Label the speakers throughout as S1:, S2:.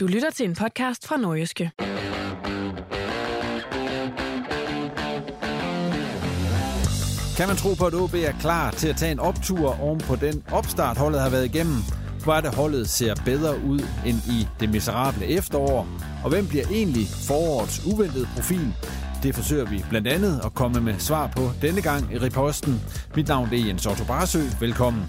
S1: Du lytter til en podcast fra Nordjyske.
S2: Kan man tro på, at OB er klar til at tage en optur oven på den opstart, holdet har været igennem? Hvor er det, holdet ser bedre ud end i det miserable efterår? Og hvem bliver egentlig forårets uventede profil? Det forsøger vi blandt andet at komme med svar på denne gang i reposten. Mit navn er Jens Otto Barsø. Velkommen.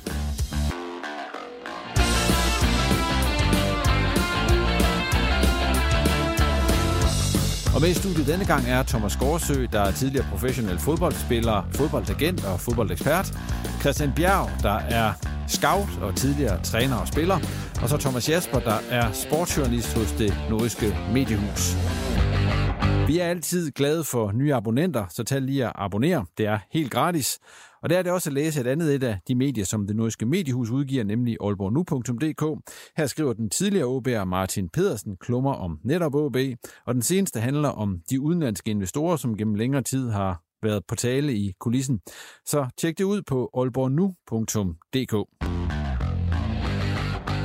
S2: Og med i studiet denne gang er Thomas Gårdsø, der er tidligere professionel fodboldspiller, fodboldagent og fodboldekspert. Christian Bjerg, der er scout og tidligere træner og spiller. Og så Thomas Jasper, der er sportsjournalist hos det nordiske mediehus. Vi er altid glade for nye abonnenter, så tag lige at abonnere. Det er helt gratis. Og der er det også at læse et andet et af de medier, som det nordiske mediehus udgiver, nemlig aalborgnu.dk. Her skriver den tidligere OB'er Martin Pedersen klummer om netop OB, og den seneste handler om de udenlandske investorer, som gennem længere tid har været på tale i kulissen. Så tjek det ud på aalborgnu.dk.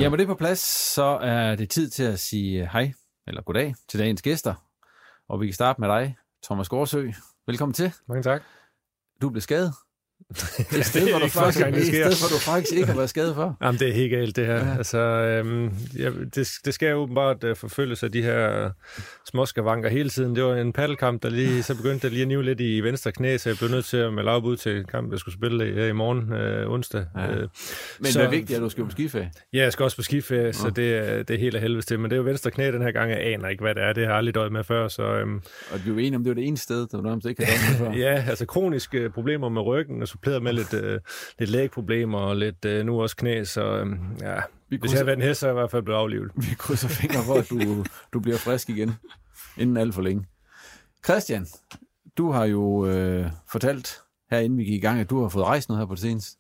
S2: Ja, med det på plads, så er det tid til at sige hej, eller goddag, til dagens gæster. Og vi kan starte med dig, Thomas Gårdsø. Velkommen til.
S3: Mange tak.
S2: Du blev skadet.
S3: Det er sted, hvor du faktisk, gang, det sker.
S2: sted, hvor du faktisk ikke har været skadet før.
S3: Jamen, det er helt galt, det her. Ja. Altså, øhm, ja, det, det skal åbenbart uh, forfølges af de her småskavanker hele tiden. Det var en paddelkamp, der lige, så begyndte lige at nive lidt i venstre knæ, så jeg blev nødt til at melde ud til kamp, jeg skulle spille her i morgen, øh, onsdag.
S2: Ja.
S3: Øh,
S2: Men så, det er vigtigt, at du skal på skiferie.
S3: Ja, jeg skal også på skiferie, ja. så det, er, det er helt af helvede til. Men det er jo venstre knæ den her gang, jeg aner ikke, hvad det er. Det har jeg aldrig døjet med før. Så, øhm,
S2: og du er enige om, det var det ene sted, der nærmest ikke havde med før?
S3: ja, altså kroniske problemer med ryggen, og suppleret med lidt, øh, lidt lægproblemer og lidt øh, nu også knæ, så øh, ja, vi hvis jeg havde været en hest, så er jeg i hvert fald blevet aflivet.
S2: Vi krydser fingre for, at du, du bliver frisk igen, inden alt for længe. Christian, du har jo øh, fortalt her inden vi gik i gang, at du har fået rejst noget her på det seneste.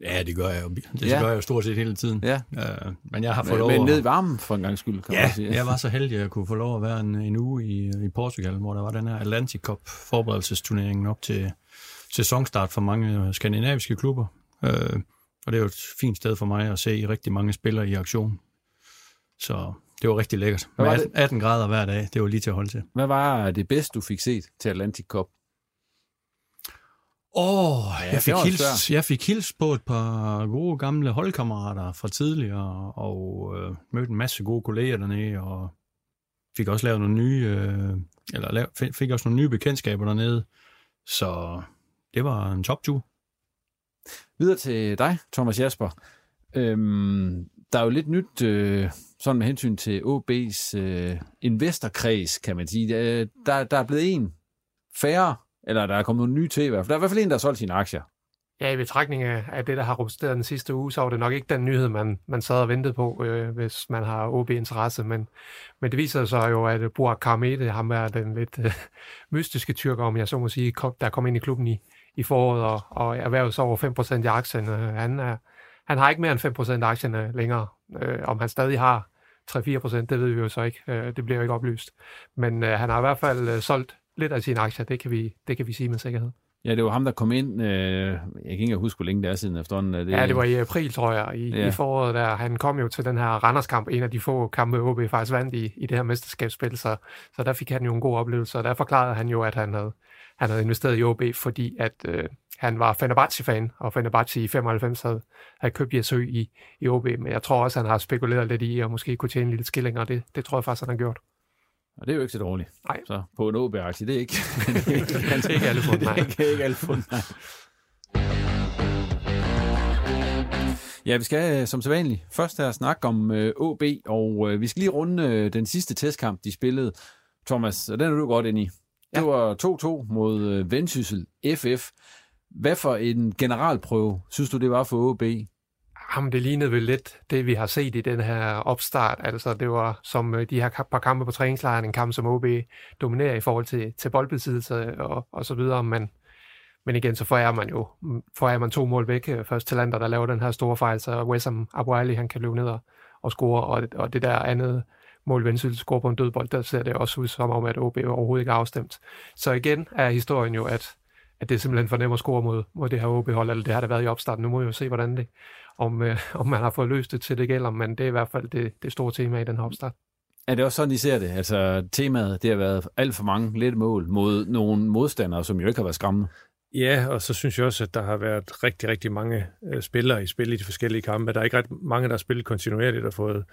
S4: Ja, det gør jeg jo. Det ja. gør jeg jo stort set hele tiden.
S2: Ja.
S4: Uh, men jeg har fået
S2: men,
S4: lov
S2: Men ned i varmen for en gang skyld, kan
S4: ja,
S2: man sige.
S4: jeg var så heldig, at jeg kunne få lov at være en, en uge i, i Portugal, hvor der var den her Atlantic Cup forberedelsesturneringen op til sæsonstart for mange skandinaviske klubber. Uh, og det er jo et fint sted for mig at se rigtig mange spillere i aktion. Så det var rigtig lækkert. Med 18, 18 grader hver dag, det var lige til at holde til.
S2: Hvad var det bedste, du fik set til Atlantic Cup?
S4: Åh, oh, ja, jeg, fik hils, jeg fik hils på et par gode gamle holdkammerater fra tidligere, og øh, mødte en masse gode kolleger dernede, og fik også lavet nogle nye, øh, eller lav, fik også nogle nye bekendtskaber dernede. Så det var en toptur.
S2: Videre til dig, Thomas Jasper. Øhm, der er jo lidt nyt, øh, sådan med hensyn til OB's øh, investorkreds, kan man sige. Der, der er blevet en færre eller der er kommet nogle nye til i hvert fald. Der er i hvert fald en, der har solgt sine aktier.
S5: Ja, i betragtning af, af det, der har rumsteret den sidste uge, så var det nok ikke den nyhed, man, man sad og ventede på, øh, hvis man har OB-interesse. Men, men det viser sig jo, at Burak Karmete, ham er den lidt øh, mystiske tyrker, om jeg så må sige, kom, der kom ind i klubben i, i foråret og, og erhvervet sig over 5% i aktien. Øh, han, er, han har ikke mere end 5% af aktierne længere. Øh, om han stadig har 3-4%, det ved vi jo så ikke. Øh, det bliver jo ikke oplyst. Men øh, han har i hvert fald øh, solgt lidt af sine aktier, det kan vi, det kan vi sige med sikkerhed.
S2: Ja, det var ham, der kom ind. Øh, jeg kan ikke huske, hvor længe det er siden efterhånden. Det...
S5: Ja, det var i april, tror jeg, i, ja. i foråret. Der. Han kom jo til den her Randerskamp, en af de få kampe, OB faktisk vandt i, i det her mesterskabsspil, så, så der fik han jo en god oplevelse, og der forklarede han jo, at han havde, han havde investeret i OB, fordi at øh, han var Fenerbahce-fan, og Fenerbahce i 95 havde, havde købt Jesø i, i OB, men jeg tror også, han har spekuleret lidt i, at måske kunne tjene en lille skilling, og det, det tror jeg faktisk, han har gjort.
S2: Og det er jo ikke så dårligt.
S5: Nej.
S2: Så på en OB-aktie, det er ikke...
S5: det er ikke alle fundet, nej.
S2: Det er ikke alle fundet, nej. Ja, vi skal øh, som sædvanligt først her snakke om øh, OB, og øh, vi skal lige runde øh, den sidste testkamp, de spillede. Thomas, og den er du godt ind i. Ja. Det var 2-2 mod øh, Vendsyssel FF. Hvad for en generalprøve synes du, det var for OB?
S5: Jamen, det lignede vel lidt det, vi har set i den her opstart. Altså, det var som øh, de her par kampe på træningslejren, en kamp, som OB dominerer i forhold til, til boldbesiddelse og, og så videre, men, men igen, så får man jo får man to mål væk. Øh, først til Lander, der laver den her store fejl, så Wessam Abu Ali, han kan løbe ned og, og score, og, og det der andet mål Vendsyssel scorer på en dødbold, der ser det også ud som om, at OB overhovedet ikke er afstemt. Så igen er historien jo, at, at det er simpelthen for nemt at score mod, mod det her OB-hold, eller altså, det har det været i opstarten. Nu må vi jo se, hvordan det, om, øh, om man har fået løst det til det gælder, men det er i hvert fald det, det store tema i den her opstart.
S2: Er det også sådan, I ser det? Altså, temaet, det har været alt for mange lette mål mod nogle modstandere, som jo ikke har været skræmmende.
S3: Ja, og så synes jeg også, at der har været rigtig, rigtig mange øh, spillere i spil i de forskellige kampe. Der er ikke ret mange, der har spillet kontinuerligt og fået,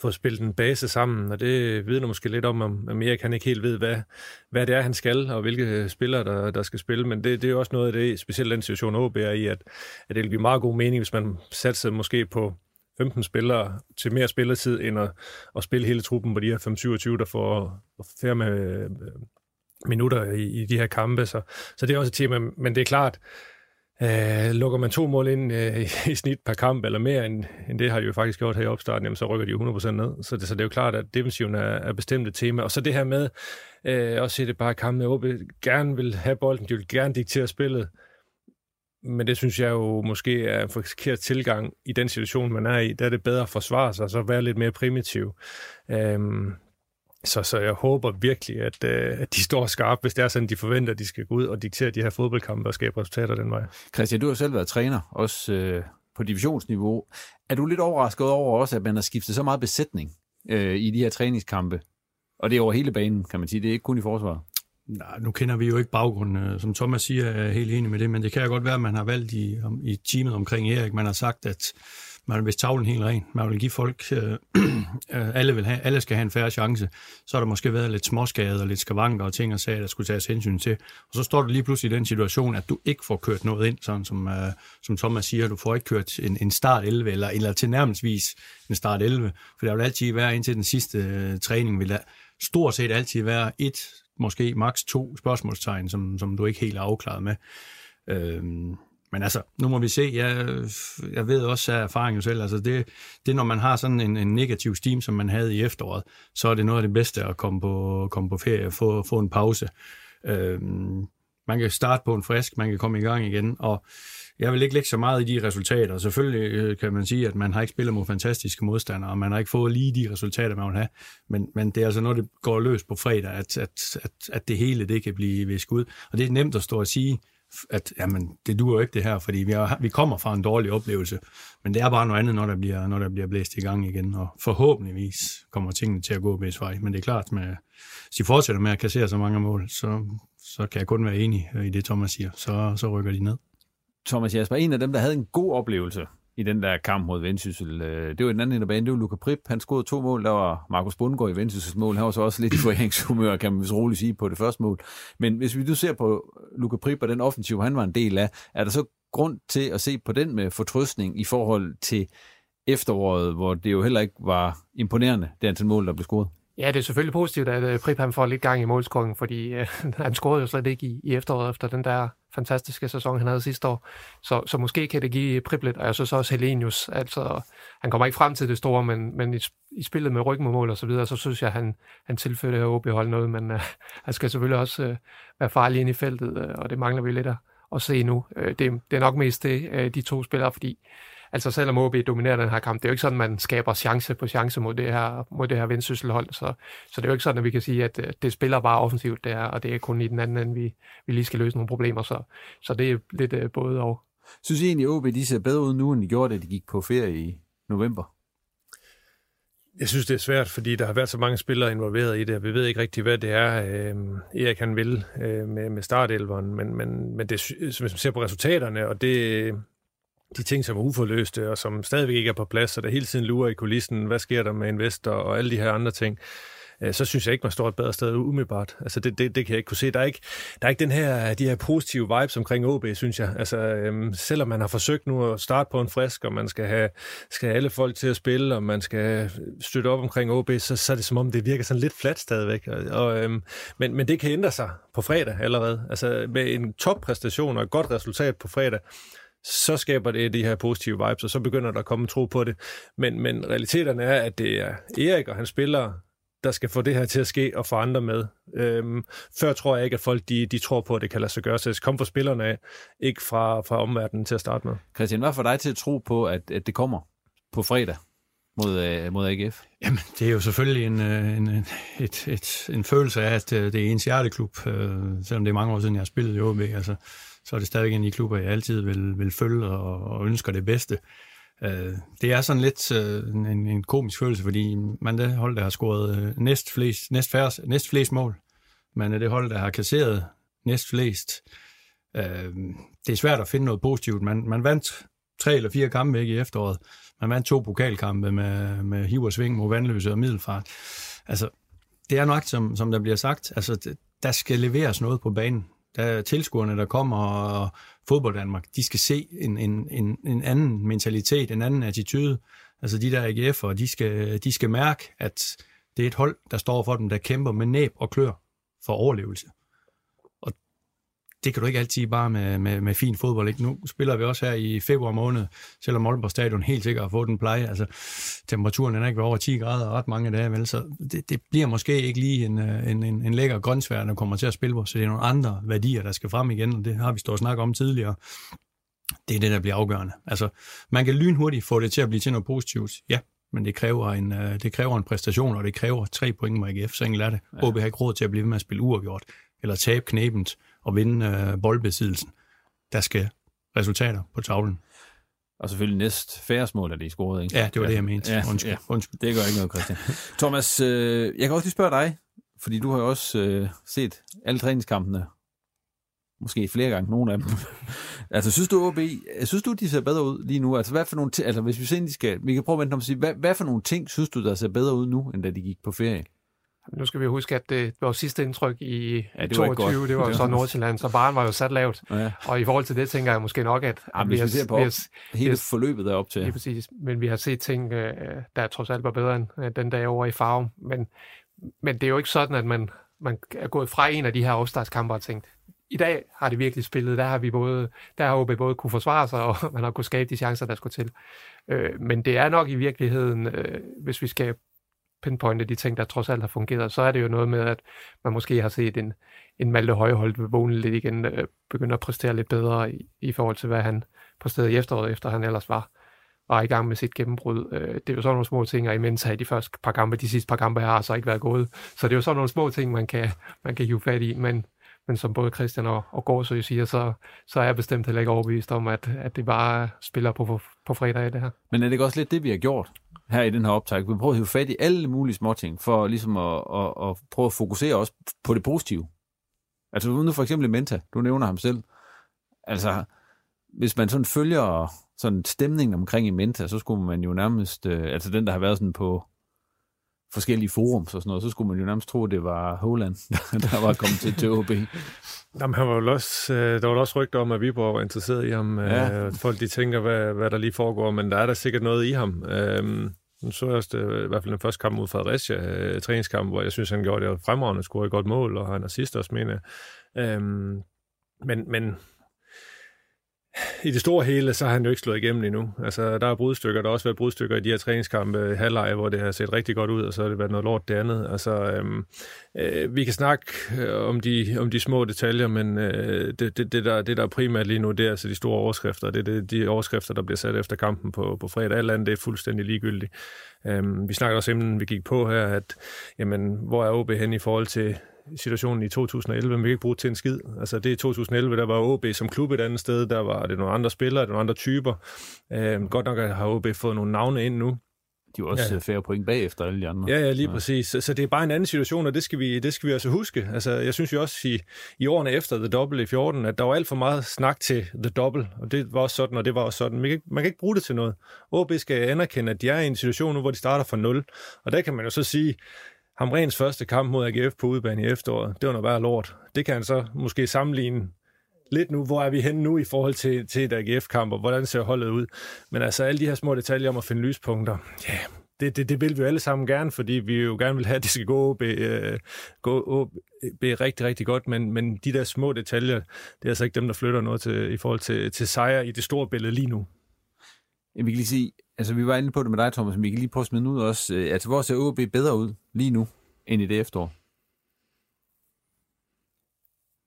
S3: fået spillet en base sammen, og det vidner måske lidt om, om Erik han ikke helt ved, hvad, hvad det er, han skal, og hvilke øh, spillere, der, der skal spille. Men det, det er jo også noget af det, specielt den situation, OB er i, at, at det vil give meget god mening, hvis man satser måske på 15 spillere til mere spilletid, end at, at spille hele truppen på de her 5-27, der får færre med øh, minutter i, i de her kampe, så, så det er også et tema, men det er klart, øh, lukker man to mål ind øh, i snit per kamp, eller mere end, end det har de jo faktisk gjort her i opstarten, jamen, så rykker de jo 100% ned, så det, så det er jo klart, at defensiven er, er bestemt et tema, og så det her med, øh, også se det bare kampe, OB gerne vil have bolden, de vil gerne diktere spillet, men det synes jeg jo måske er en forkert tilgang i den situation, man er i. Der er det bedre at forsvare sig, og så være lidt mere primitiv. Øhm, så, så jeg håber virkelig, at, øh, at de står skarpt, hvis det er sådan, de forventer, at de skal gå ud og diktere de her fodboldkampe og skabe resultater den vej.
S2: Christian, du har selv været træner, også øh, på divisionsniveau. Er du lidt overrasket over også, at man har skiftet så meget besætning øh, i de her træningskampe? Og det er over hele banen, kan man sige. Det er ikke kun i forsvaret.
S4: Nej, nu kender vi jo ikke baggrunden. Som Thomas siger, er jeg helt enig med det, men det kan jo godt være, at man har valgt i, i teamet omkring Erik. Man har sagt, at man vil vist tavlen helt ren. Man vil give folk, øh, øh, alle, vil have, alle skal have en færre chance. Så har der måske været lidt småskade og lidt skavanker og ting og sager, der skulle tages hensyn til. Og så står du lige pludselig i den situation, at du ikke får kørt noget ind, sådan som, øh, som Thomas siger, du får ikke kørt en, en start 11, eller, eller tilnærmelsesvis en start 11, for der vil altid være indtil den sidste øh, træning, vil der stort set altid være et, måske maks to spørgsmålstegn, som, som du ikke helt er afklaret med. Øh, men altså, nu må vi se. Jeg, jeg ved også af erfaring jo selv, altså det, det når man har sådan en, en negativ steam, som man havde i efteråret, så er det noget af det bedste at komme på, komme på ferie og få, få en pause. Øhm, man kan starte på en frisk, man kan komme i gang igen, og jeg vil ikke lægge så meget i de resultater. Selvfølgelig øh, kan man sige, at man har ikke spillet mod fantastiske modstandere, og man har ikke fået lige de resultater, man vil have. Men, men det er altså, når det går løs på fredag, at, at, at, at det hele det kan blive visket ud. Og det er nemt at stå og sige, at jamen, det duer jo ikke det her, fordi vi, er, vi kommer fra en dårlig oplevelse. Men det er bare noget andet, når der bliver, når der bliver blæst i gang igen, og forhåbentligvis kommer tingene til at gå bedst vej. Men det er klart, med, hvis de fortsætter med at kassere så mange mål, så, så kan jeg kun være enig øh, i det, Thomas siger. Så, så rykker de ned.
S2: Thomas Jasper, en af dem, der havde en god oplevelse i den der kamp mod Vendsyssel. Øh, det var den anden bane, det var Luka Prip. Han scorede to mål. Der var Markus Bundgaard i Vendsyssels mål. Han var så også lidt i foreningshumør, kan man vist roligt sige, på det første mål. Men hvis vi nu ser på Luka Prip og den offensiv, han var en del af, er der så grund til at se på den med fortrøstning i forhold til efteråret, hvor det jo heller ikke var imponerende, det antal mål, der blev scoret?
S5: Ja, det er selvfølgelig positivt, at Pripam Prip han får lidt gang i målscoringen, fordi øh, han scorede jo slet ikke i, i efteråret efter den der fantastiske sæson, han havde sidste år. Så, så måske kan det give Prip lidt, og jeg synes også Helenius, altså han kommer ikke frem til det store, men, men i, i spillet med ryggen mål og så videre, så synes jeg, han, han tilfører det her OB noget, men øh, han skal selvfølgelig også øh, være farlig ind i feltet, øh, og det mangler vi lidt at, at se nu. Øh, det, det er nok mest det, øh, de to spillere, fordi altså selvom OB dominerer den her kamp, det er jo ikke sådan, at man skaber chance på chance mod det her, mod det her vendsysselhold, så, så det er jo ikke sådan, at vi kan sige, at øh, det spiller bare offensivt der, og det er kun i den anden ende, vi, vi lige skal løse nogle problemer, så, så det er lidt uh, både og.
S2: Synes I egentlig, at OB de ser bedre ud nu, end de gjorde, da de gik på ferie i november?
S3: Jeg synes, det er svært, fordi der har været så mange spillere involveret i det, og vi ved ikke rigtig, hvad det er, øh, Erik han vil øh, med, med startelveren, men, men, men det, hvis man ser på resultaterne, og det, de ting, som er uforløste, og som stadigvæk ikke er på plads, og der hele tiden lurer i kulissen, hvad sker der med investor og alle de her andre ting, øh, så synes jeg ikke, man står et bedre sted umiddelbart. Altså, det, det, det kan jeg ikke kunne se. Der er ikke, der er ikke den her, de her positive vibes omkring OB, synes jeg. Altså, øhm, selvom man har forsøgt nu at starte på en frisk, og man skal have, skal have alle folk til at spille, og man skal støtte op omkring OB, så, så er det som om, det virker sådan lidt fladt stadigvæk. Og, og, øhm, men, men det kan ændre sig på fredag allerede. Altså, med en toppræstation og et godt resultat på fredag, så skaber det de her positive vibes, og så begynder der at komme tro på det. Men, men realiteterne er, at det er Erik og han spiller der skal få det her til at ske og få andre med. Øhm, før tror jeg ikke, at folk de, de tror på, at det kan lade sig gøre, så det kommer fra spillerne af, ikke fra, fra omverdenen til at starte med.
S2: Christian, hvad får dig til at tro på, at, at det kommer på fredag? mod, øh, mod AGF?
S4: Jamen, det er jo selvfølgelig en, øh, en, en, et, et, en følelse af, at øh, det er ens hjerteklub. Øh, selvom det er mange år siden, jeg har spillet i OB, altså, så er det stadigvæk en i klubber, jeg altid vil, vil følge og, og ønsker det bedste. Øh, det er sådan lidt øh, en, en komisk følelse, fordi man det hold, der har scoret øh, næst, flest, næst, færres, næst flest mål. Man er det hold, der har kasseret næst flest. Øh, det er svært at finde noget positivt. Man, man vandt tre eller fire kampe væk i efteråret. Man vandt to pokalkampe med, med hiv og sving mod vandløse og middelfart. Altså, det er nok, som, som der bliver sagt, altså, der skal leveres noget på banen der tilskuerne, der kommer, og fodbold Danmark, de skal se en, en, en, en anden mentalitet, en anden attitude. Altså de der AGF'ere, de skal, de skal mærke, at det er et hold, der står for dem, der kæmper med næb og klør for overlevelse det kan du ikke altid bare med, med, med fin fodbold. Ikke? Nu spiller vi også her i februar måned, selvom Aalborg Stadion helt sikkert har fået den pleje. Altså, temperaturen er ikke ved over 10 grader ret mange dage, vel? så det, det bliver måske ikke lige en, en, en, en lækker grøntsvær, der kommer til at spille på, så det er nogle andre værdier, der skal frem igen, og det har vi stået og snakket om tidligere. Det er det, der bliver afgørende. Altså, man kan lynhurtigt få det til at blive til noget positivt, ja, men det kræver en, øh, det kræver en præstation, og det kræver tre point med AGF, så enkelt er det. Ja. OB har ikke råd til at blive ved med at spille uafgjort, eller tabe knæbent, og vinde øh, boldbesiddelsen. Der skal resultater på tavlen.
S2: Og selvfølgelig næst færres mål, at de scorede, ikke?
S4: Ja, det var det, jeg mente.
S2: Ja, undskyld. Ja, undskyld. Det gør ikke noget, Christian. Thomas, øh, jeg kan også lige spørge dig, fordi du har jo også øh, set alle træningskampene, måske flere gange, nogle af dem. altså, synes du, OB, synes du, de ser bedre ud lige nu? Altså, hvad for nogle altså, hvis vi ser, de skal, vi kan prøve at vente om at sige, hvad, hvad for nogle ting synes du, der ser bedre ud nu, end da de gik på ferie?
S5: Nu skal vi huske, at det, vores sidste indtryk i ja, det 22, det var jo så Nordsjælland, så barn var jo sat lavt. Ja. Og i forhold til det, tænker jeg måske nok, at...
S2: Vi har, ser på vi har, hele vi forløbet derop til.
S5: Lige præcis, men vi har set ting, øh, der trods alt var bedre end øh, den dag over i farven. Men, men det er jo ikke sådan, at man, man er gået fra en af de her opstartskampe og tænkt, i dag har det virkelig spillet. Der har vi både, der har OB både kunne forsvare sig, og man har kunne skabe de chancer, der skulle til. Øh, men det er nok i virkeligheden, øh, hvis vi skal pinpointe de ting, der trods alt har fungeret, så er det jo noget med, at man måske har set en, en Malte Højholdt vågne lidt igen, øh, begynde at præstere lidt bedre i, i forhold til, hvad han præsterede i efteråret, efter han ellers var, var i gang med sit gennembrud. Øh, det er jo sådan nogle små ting, og imens har de første par kampe, de sidste par kampe har så ikke været gået. Så det er jo sådan nogle små ting, man kan, man kan hive fat i, men, men som både Christian og, og Gårdsø siger, så, så er jeg bestemt heller ikke overbevist om, at, at det bare spiller på, på, på fredag i det her.
S2: Men er det ikke også lidt det, vi har gjort? Her i den her optag. Vi prøver at hive fat i alle mulige småting, for ligesom at, at, at prøve at fokusere også på det positive. Altså nu for eksempel Menta, du nævner ham selv. Altså, hvis man sådan følger sådan stemningen omkring i Menta, så skulle man jo nærmest, øh, altså den, der har været sådan på forskellige forums og sådan noget, så skulle man jo nærmest tro, at det var Holland, der var kommet til, til OB.
S3: Jamen, han var også, øh, der var også rygter om, at Viborg var interesseret i ham. Ja. Øh, folk de tænker, hvad, hvad der lige foregår, men der er der sikkert noget i ham. Øh, nu så jeg også det, i hvert fald den første kamp mod Fredericia, øh, træningskamp, hvor jeg synes, han gjorde det fremragende, scorede et godt mål, og han assist også, mener jeg. Øhm, men, men i det store hele, så har han jo ikke slået igennem endnu. Altså, der er brudstykker. Der har også været brudstykker i de her træningskampe halvleje, hvor det har set rigtig godt ud, og så har det været noget lort det andet. Altså, øhm, øh, vi kan snakke øh, om de, om de små detaljer, men øh, det, det, det, der, det, der er primært lige nu, det er altså de store overskrifter. Det er det, de overskrifter, der bliver sat efter kampen på, på fredag. Alt andet det er fuldstændig ligegyldigt. Øhm, vi snakker også, inden vi gik på her, at jamen, hvor er OB hen i forhold til situationen i 2011, men vi kan ikke bruge til en skid. Altså det er 2011, der var OB som klub et andet sted, der var det nogle andre spillere, nogle andre typer. Øhm, godt nok har OB fået nogle navne ind nu,
S2: de er også ja. færre point bagefter alle de andre.
S3: Ja, ja, lige ja. præcis. Så, så det er bare en anden situation, og det skal vi, det skal vi altså huske. Altså, jeg synes jo også i, i årene efter The Double i 14, at der var alt for meget snak til The Double, og det var også sådan, og det var også sådan. Man kan, man kan ikke bruge det til noget. OB skal anerkende, at de er i en situation nu, hvor de starter fra 0, og der kan man jo så sige, Hamrens første kamp mod AGF på udebane i efteråret, det var noget værre lort. Det kan han så måske sammenligne lidt nu, hvor er vi henne nu i forhold til, til et AGF-kamp, og hvordan ser holdet ud. Men altså alle de her små detaljer om at finde lyspunkter, ja, yeah, det, det, det vil vi jo alle sammen gerne, fordi vi jo gerne vil have, at det skal gå OB, øh, gå OB rigtig, rigtig godt, men, men de der små detaljer, det er altså ikke dem, der flytter noget til, i forhold til, til sejre i det store billede lige nu.
S2: Jeg vil lige sige, altså vi var inde på det med dig, Thomas, men vi kan lige prøve at smide ud også. Øh, altså, hvor ser OB bedre ud lige nu, end i det efterår?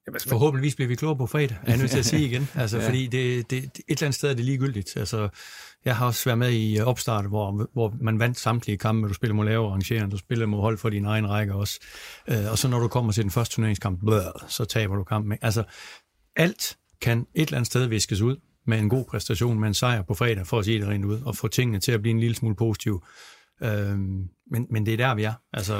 S4: Jamen, Forhåbentligvis bliver vi klogere på fredag, er jeg nødt til at sige igen. Altså, ja. Fordi det, det, et eller andet sted er det ligegyldigt. Altså, jeg har også været med i øh, opstart, hvor, hvor man vandt samtlige kampe, du spiller mod lave arrangeren, du spiller mod hold for din egen række også. Øh, og så når du kommer til den første turneringskamp, blød, så taber du kampen. Altså, alt kan et eller andet sted viskes ud med en god præstation, med en sejr på fredag, for at sige det rent ud, og få tingene til at blive en lille smule positiv. Øh, men, men det er der, vi er. Altså,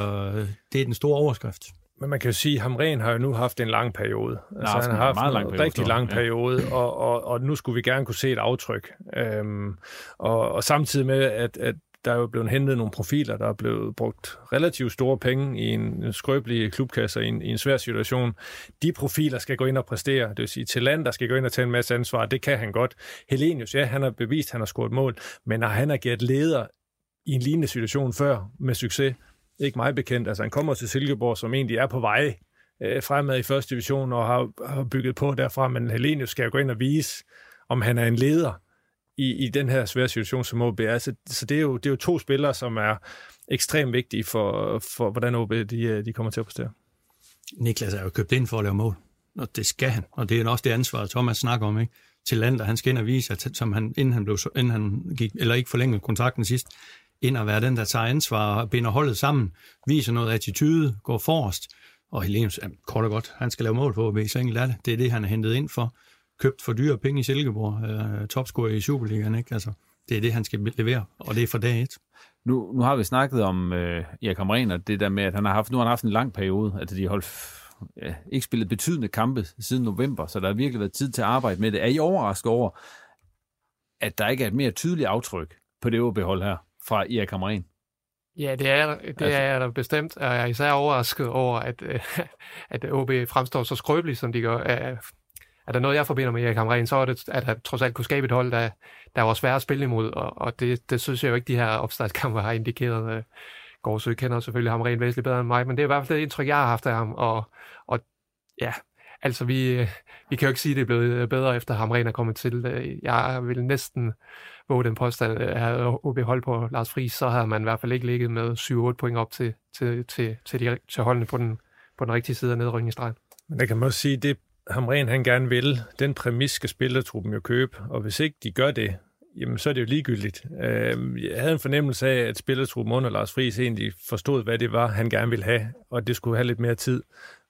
S4: det er den store overskrift.
S3: Men man kan jo sige, at Hamren har jo nu haft en lang periode. Altså, han har haft en, lang periode, rigtig lang periode, ja. og, og, og nu skulle vi gerne kunne se et aftryk. Øhm, og, og samtidig med, at, at der er jo blevet hentet nogle profiler, der er blevet brugt relativt store penge i en skrøbelig klubkasse i en, i en svær situation. De profiler skal gå ind og præstere, det vil sige til land, der skal gå ind og tage en masse ansvar, det kan han godt. Helenius, ja, han har bevist, han har scoret mål, men når han har givet leder i en lignende situation før med succes, ikke mig bekendt. Altså, han kommer til Silkeborg, som egentlig er på vej øh, fremad i første division og har, har bygget på derfra, men Helenius skal jo gå ind og vise, om han er en leder i, i den her svære situation, som OB er. Så, altså, så det, er jo, det er jo to spillere, som er ekstremt vigtige for, for hvordan OB de, øh, de kommer til at præstere.
S4: Niklas er jo købt ind for at lave mål, og det skal han. Og det er også det ansvar, Thomas snakker om, ikke? til Lander. Han skal ind og vise, at som han, inden han, blev, inden han gik, eller ikke forlængede kontrakten sidst, ind og være den, der tager ansvar, og binder holdet sammen, viser noget attitude, går forrest. Og Helenius, kort og godt, han skal lave mål på OB, så enkelt er det. Det er det, han er hentet ind for. Købt for dyre penge i Silkeborg, øh, topscorer i Superligaen, ikke? Altså, det er det, han skal levere, og det er for dag et.
S2: Nu, nu har vi snakket om øh, Erik Hamren, og det der med, at han har haft, nu har han haft en lang periode, altså de har holdt, ja, ikke spillet betydende kampe siden november, så der har virkelig været tid til at arbejde med det. Er I overrasket over, at der ikke er et mere tydeligt aftryk på det OB-hold her? fra Erik Hamren.
S5: Ja, det er, det altså. er jeg da bestemt, og jeg er især overrasket over, at, at OB fremstår så skrøbeligt, som de gør. Er der noget, jeg forbinder med Erik Hamren, så er det, at han trods alt kunne skabe et hold, der, der var svært at spille imod, og, og det, det synes jeg jo ikke, de her opstartskampe har indikeret. Øh, Gårdsø kender selvfølgelig Hamren væsentligt bedre end mig, men det er i hvert fald det indtryk, jeg har haft af ham, og, og ja, altså vi, øh, vi kan jo ikke sige, at det er blevet øh, bedre, efter Hamren er kommet til. Jeg vil næsten våge den påstand, at havde OB holdt på Lars Friis, så havde man i hvert fald ikke ligget med 7-8 point op til, til, til, til, de, til holdene på den, på den rigtige side af nedrykningsstregen.
S3: Men der kan man også sige, det Hamren han gerne vil, den præmis skal spillertruppen jo købe, og hvis ikke de gør det, jamen så er det jo ligegyldigt. Øh, jeg havde en fornemmelse af, at spillertruppen under Lars Friis egentlig forstod, hvad det var, han gerne ville have, og det skulle have lidt mere tid.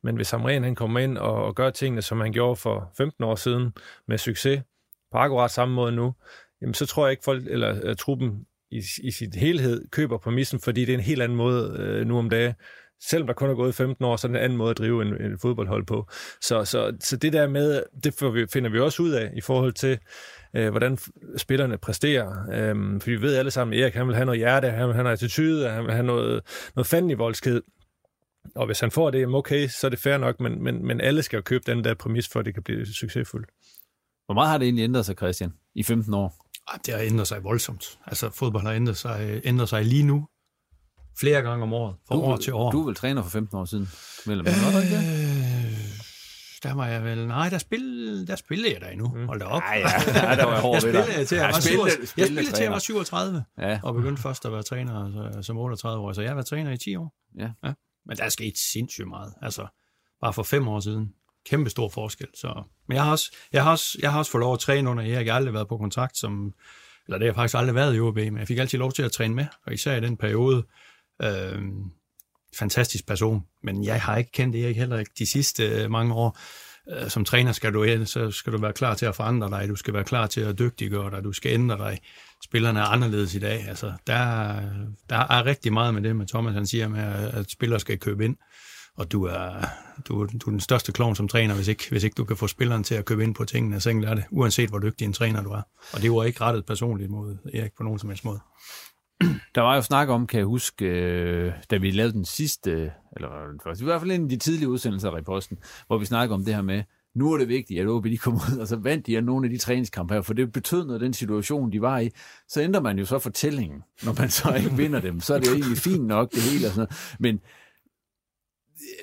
S3: Men hvis Hamren han kommer ind og, og gør tingene, som han gjorde for 15 år siden med succes, på akkurat samme måde nu, jamen så tror jeg ikke, folk, eller uh, truppen i, i sit helhed køber præmissen, fordi det er en helt anden måde øh, nu om dagen. Selvom der kun er gået 15 år, så er det en anden måde at drive en, en fodboldhold på. Så, så, så det der med, det får vi, finder vi også ud af i forhold til, uh, hvordan spillerne præsterer. Um, for vi ved alle sammen, at Erik han vil have noget hjerte, han vil have noget attitude, han vil have noget, noget fanden i voldsked. Og hvis han får det, okay, så er det fair nok, men, men, men alle skal jo købe den der præmis, for at det kan blive succesfuldt.
S2: Hvor meget har det egentlig ændret sig, Christian, i 15 år?
S4: Det har ændret sig voldsomt. Altså, fodbold har ændret sig, ændret sig lige nu flere gange om året, fra
S2: du,
S4: år til år.
S2: Du er vel træner for 15 år siden? Mellem,
S4: øh, der var jeg vel... Nej, der spillede, der spillede jeg da endnu. Mm. Hold da op.
S2: Ej, ja, ja, der var jeg hård
S4: jeg
S2: ved dig.
S4: spillede til, jeg var,
S2: spillede-
S4: 37, jeg
S2: spillede
S4: til, jeg var 37.
S2: Ja.
S4: Og begyndte først at være træner altså, som 38 år. Så jeg har været træner i 10 år.
S2: Ja.
S4: ja. Men der er sket sindssygt meget. Altså, bare for fem år siden. Kæmpe stor forskel. Så. Men jeg har, også, jeg, har også, jeg har også fået lov at træne under Erik. Jeg har aldrig været på kontrakt som... Eller det har jeg faktisk aldrig været i OB, men jeg fik altid lov til at træne med. Og især i den periode... Øh, fantastisk person, men jeg har ikke kendt Erik heller ikke de sidste øh, mange år. Øh, som træner skal du så skal du være klar til at forandre dig, du skal være klar til at dygtiggøre dig, du skal ændre dig. Spillerne er anderledes i dag. Altså, der, der er rigtig meget med det, med Thomas han siger med, at spillere skal købe ind. Og du er, du, du er den største klovn som træner, hvis ikke, hvis ikke du kan få spilleren til at købe ind på tingene. Så enkelt er det, uanset hvor dygtig en træner du er. Og det var ikke rettet personligt mod Erik på nogen som helst måde.
S2: Der var jo snak om, kan jeg huske, øh, da vi lavede den sidste, eller det første, i hvert fald en af de tidlige udsendelser af Reposten, hvor vi snakkede om det her med, nu er det vigtigt, at OB de kom ud, og så vandt de af nogle af de træningskampe her, for det betød noget, den situation, de var i. Så ændrer man jo så fortællingen, når man så ikke vinder dem. Så er det jo egentlig fint nok, det hele og sådan noget. Men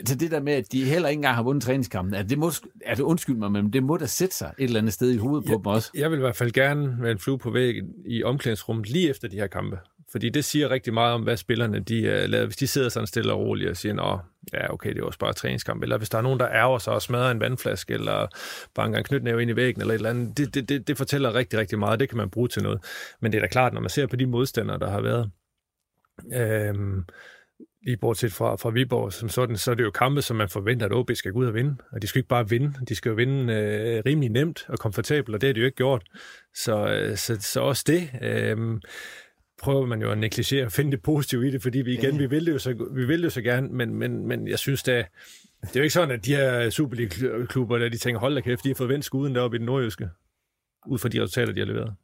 S2: til det der med, at de heller ikke engang har vundet træningskampen, at det må, altså undskyld mig, men det må da sætte sig et eller andet sted i hovedet på dem også.
S3: Jeg vil i hvert fald gerne med en flue på væggen i omklædningsrummet lige efter de her kampe. Fordi det siger rigtig meget om, hvad spillerne de øh, er lavet. Hvis de sidder sådan stille og roligt og siger, Nå, ja, okay, det er også bare træningskamp. Eller hvis der er nogen, der ærger sig og smadrer en vandflaske, eller banker en knytnæve ind i væggen, eller et eller andet. Det, det, det, det fortæller rigtig, rigtig meget. Det kan man bruge til noget. Men det er da klart, når man ser på de modstandere, der har været, øhm, lige bortset fra, fra Viborg som sådan, så er det jo kampe, som man forventer, at OB skal gå ud og vinde. Og de skal ikke bare vinde, de skal jo vinde øh, rimelig nemt og komfortabelt, og det har de jo ikke gjort. Så, øh, så, så også det øh, prøver man jo at negligere og finde det positive i det, fordi vi igen, vi vil det jo så, vi vil det jo så gerne, men, men, men jeg synes da, det er jo ikke sådan, at de her Superliga-klubber, der de tænker, hold da kæft, de har fået vendt skuden deroppe i den nordjyske, ud fra de resultater, de har leveret.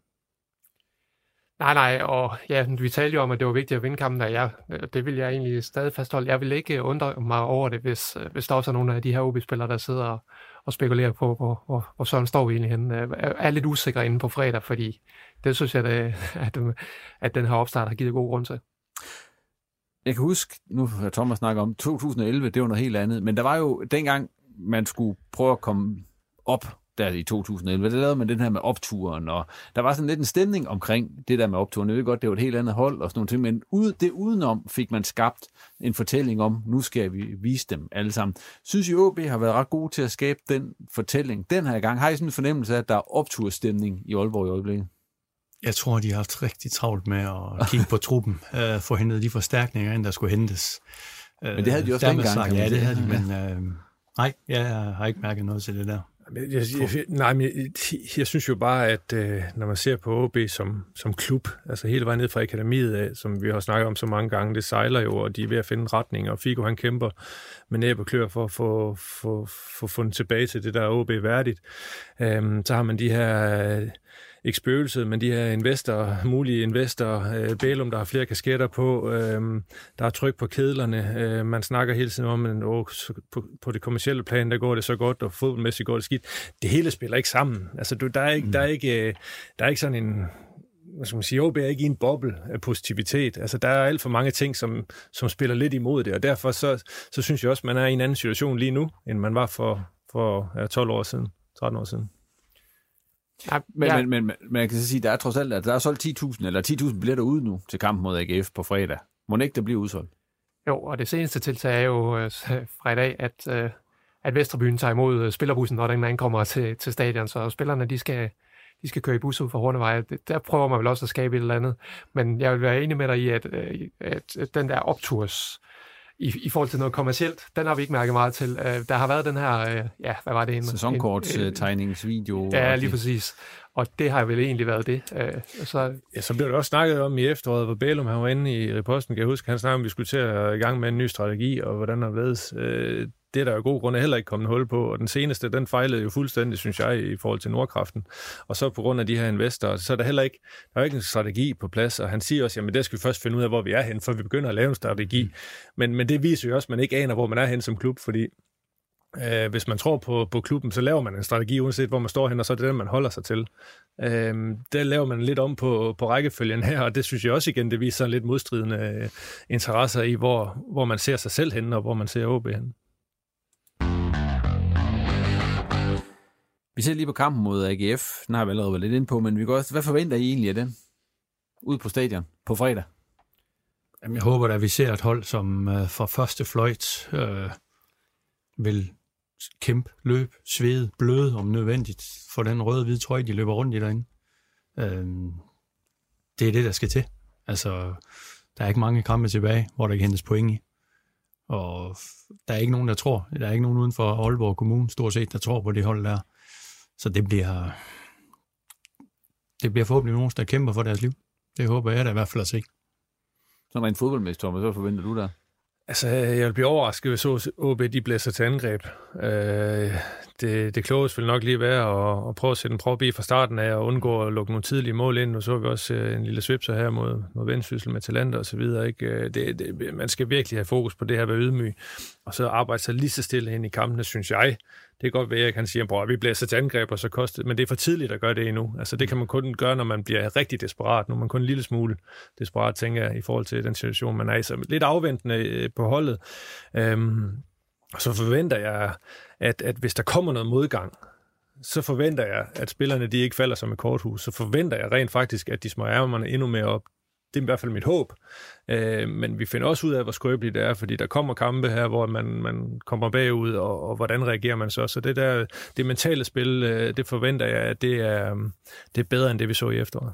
S5: Nej, nej, og ja, vi talte jo om, at det var vigtigt at vinde kampen, og jeg, øh, det vil jeg egentlig stadig fastholde. Jeg vil ikke undre mig over det, hvis, øh, hvis der også er nogle af de her OB-spillere, der sidder og, og spekulerer på, hvor, hvor, hvor Søren står vi egentlig henne. Øh, er, er lidt usikre inde på fredag, fordi det synes jeg, at, at, at den her opstart har givet god grund til.
S2: Jeg kan huske, nu har Thomas snakket om, 2011, det var noget helt andet, men der var jo dengang, man skulle prøve at komme op der i 2011, der lavede man den her med opturen, og der var sådan lidt en stemning omkring det der med opturen. Jeg ved godt, det var et helt andet hold og sådan noget, men ud, det udenom fik man skabt en fortælling om, nu skal vi vise dem alle sammen. Synes I, OB har været ret gode til at skabe den fortælling den her gang? Har I sådan en fornemmelse af, at der er opturstemning i Aalborg i øjeblikket?
S4: Jeg tror, de har haft rigtig travlt med at kigge på truppen, uh, få hentet de forstærkninger ind, der skulle hentes.
S2: Men det havde de også
S4: Dermed
S2: dengang,
S4: sagt, Ja, det havde de, men uh, nej, jeg har ikke mærket noget til det der.
S3: Jeg, jeg, jeg, nej, men jeg, jeg synes jo bare, at øh, når man ser på OB som, som klub, altså hele vejen ned fra akademiet af, som vi har snakket om så mange gange, det sejler jo, og de er ved at finde en retning, og Figo han kæmper med næb og klør for at få, få, få fundet tilbage til det, der er OB værdigt. Øhm, så har man de her... Øh, ikke spøgelset, men de her investorer, mulige investorer, øh, Bælum, der har flere kasketter på, øh, der er tryk på kedlerne, øh, man snakker hele tiden om, at åh, på, på det kommercielle plan, der går det så godt, og fodboldmæssigt går det skidt. Det hele spiller ikke sammen. Altså, du, der, er ikke, mm. der, er ikke, øh, der er ikke sådan en, hvad skal man sige, OB er ikke i en boble af positivitet. Altså, der er alt for mange ting, som, som spiller lidt imod det, og derfor så, så synes jeg også, man er i en anden situation lige nu, end man var for, for ja, 12 år siden, 13 år siden.
S5: Ja,
S2: Men,
S5: ja.
S2: men, men, men man kan så sige, der er trods alt, at der er solgt 10.000, eller 10.000 billetter ude nu til kampen mod AGF på fredag. Må ikke, der bliver udsolgt?
S5: Jo, og det seneste tiltag er jo øh, fra i dag, at, øh, at Vesterbyen tager imod øh, spillerbussen, når den ankommer til, til stadion, så spillerne de skal, de skal køre i bus ud fra Hornevej. Der prøver man vel også at skabe et eller andet. Men jeg vil være enig med dig i, at, øh, at, at den der opturs i, i forhold til noget kommercielt, den har vi ikke mærket meget til. Øh, Der har været den her, øh, ja, hvad var det? En,
S2: Sæsonkorts
S5: en-
S2: øh.
S5: Ja, lige
S2: det-
S5: præcis. Og det har vel egentlig været det. Øh, Så
S3: Ja, så blev der også snakket om i efteråret, hvor Bælum han var inde i reposten, kan jeg huske, han snakkede om, at vi skulle til at i gang med en ny strategi, og hvordan der ved. Øh, det er der jo god grund heller ikke kommet hul på, og den seneste, den fejlede jo fuldstændig, synes jeg, i forhold til Nordkraften. Og så på grund af de her investorer, så er der heller ikke, der er ikke en strategi på plads, og han siger også, jamen det skal vi først finde ud af, hvor vi er hen, for vi begynder at lave en strategi. Men, men det viser jo også, at man ikke aner, hvor man er hen som klub, fordi Øh, hvis man tror på, på klubben, så laver man en strategi, uanset hvor man står hen, og så er det den, man holder sig til. Øh, der laver man lidt om på, på rækkefølgen her, og det synes jeg også igen, det viser sådan lidt modstridende øh, interesser i, hvor, hvor man ser sig selv hen, og hvor man ser OB hen.
S2: Vi ser lige på kampen mod AGF. Den har vi allerede været lidt ind på, men vi går også, hvad forventer I egentlig af den? Ud på stadion på fredag?
S4: Jamen, jeg håber at vi ser et hold, som øh, fra første fløjt øh, vil kæmpe, løb, svede, bløde om nødvendigt for den røde-hvide trøje, de løber rundt i derinde. Øh, det er det, der skal til. Altså, der er ikke mange kampe tilbage, hvor der kan hentes point i. Og der er ikke nogen, der tror. Der er ikke nogen uden for Aalborg Kommune, stort set, der tror på det hold der. Så det bliver, det bliver forhåbentlig nogen, der kæmper for deres liv. Det håber jeg da i hvert fald at se.
S2: Sådan rent fodboldmæssigt, Thomas, hvad forventer du der?
S3: Altså, jeg vil blive overrasket, hvis OB de blæser til angreb. Øh, det, det klogeste vil nok lige være at, at prøve at sætte en prop i fra starten af og undgå at lukke nogle tidlige mål ind. Nu så vi også øh, en lille svipser her mod, mod Vendsyssel med talenter og så videre. Ikke? Øh, det, det, man skal virkelig have fokus på det her ved ydmyg, og så arbejde sig lige så stille ind i kampene, synes jeg. Det kan godt være, at jeg kan sige, at vi bliver til angreb, og så koster men det er for tidligt at gøre det endnu. Altså, det kan man kun gøre, når man bliver rigtig desperat. når man kun en lille smule desperat, tænker jeg, i forhold til den situation, man er i. Så lidt afventende øh, på holdet. Øhm, og så forventer jeg, at, at hvis der kommer noget modgang, så forventer jeg, at spillerne de ikke falder som et korthus. Så forventer jeg rent faktisk, at de små ærmerne endnu mere op. Det er i hvert fald mit håb. Øh, men vi finder også ud af, hvor skrøbeligt det er, fordi der kommer kampe her, hvor man, man kommer bagud, og, og hvordan reagerer man så? Så det der, det mentale spil, øh, det forventer jeg, at det er, det er bedre end det, vi så i efteråret.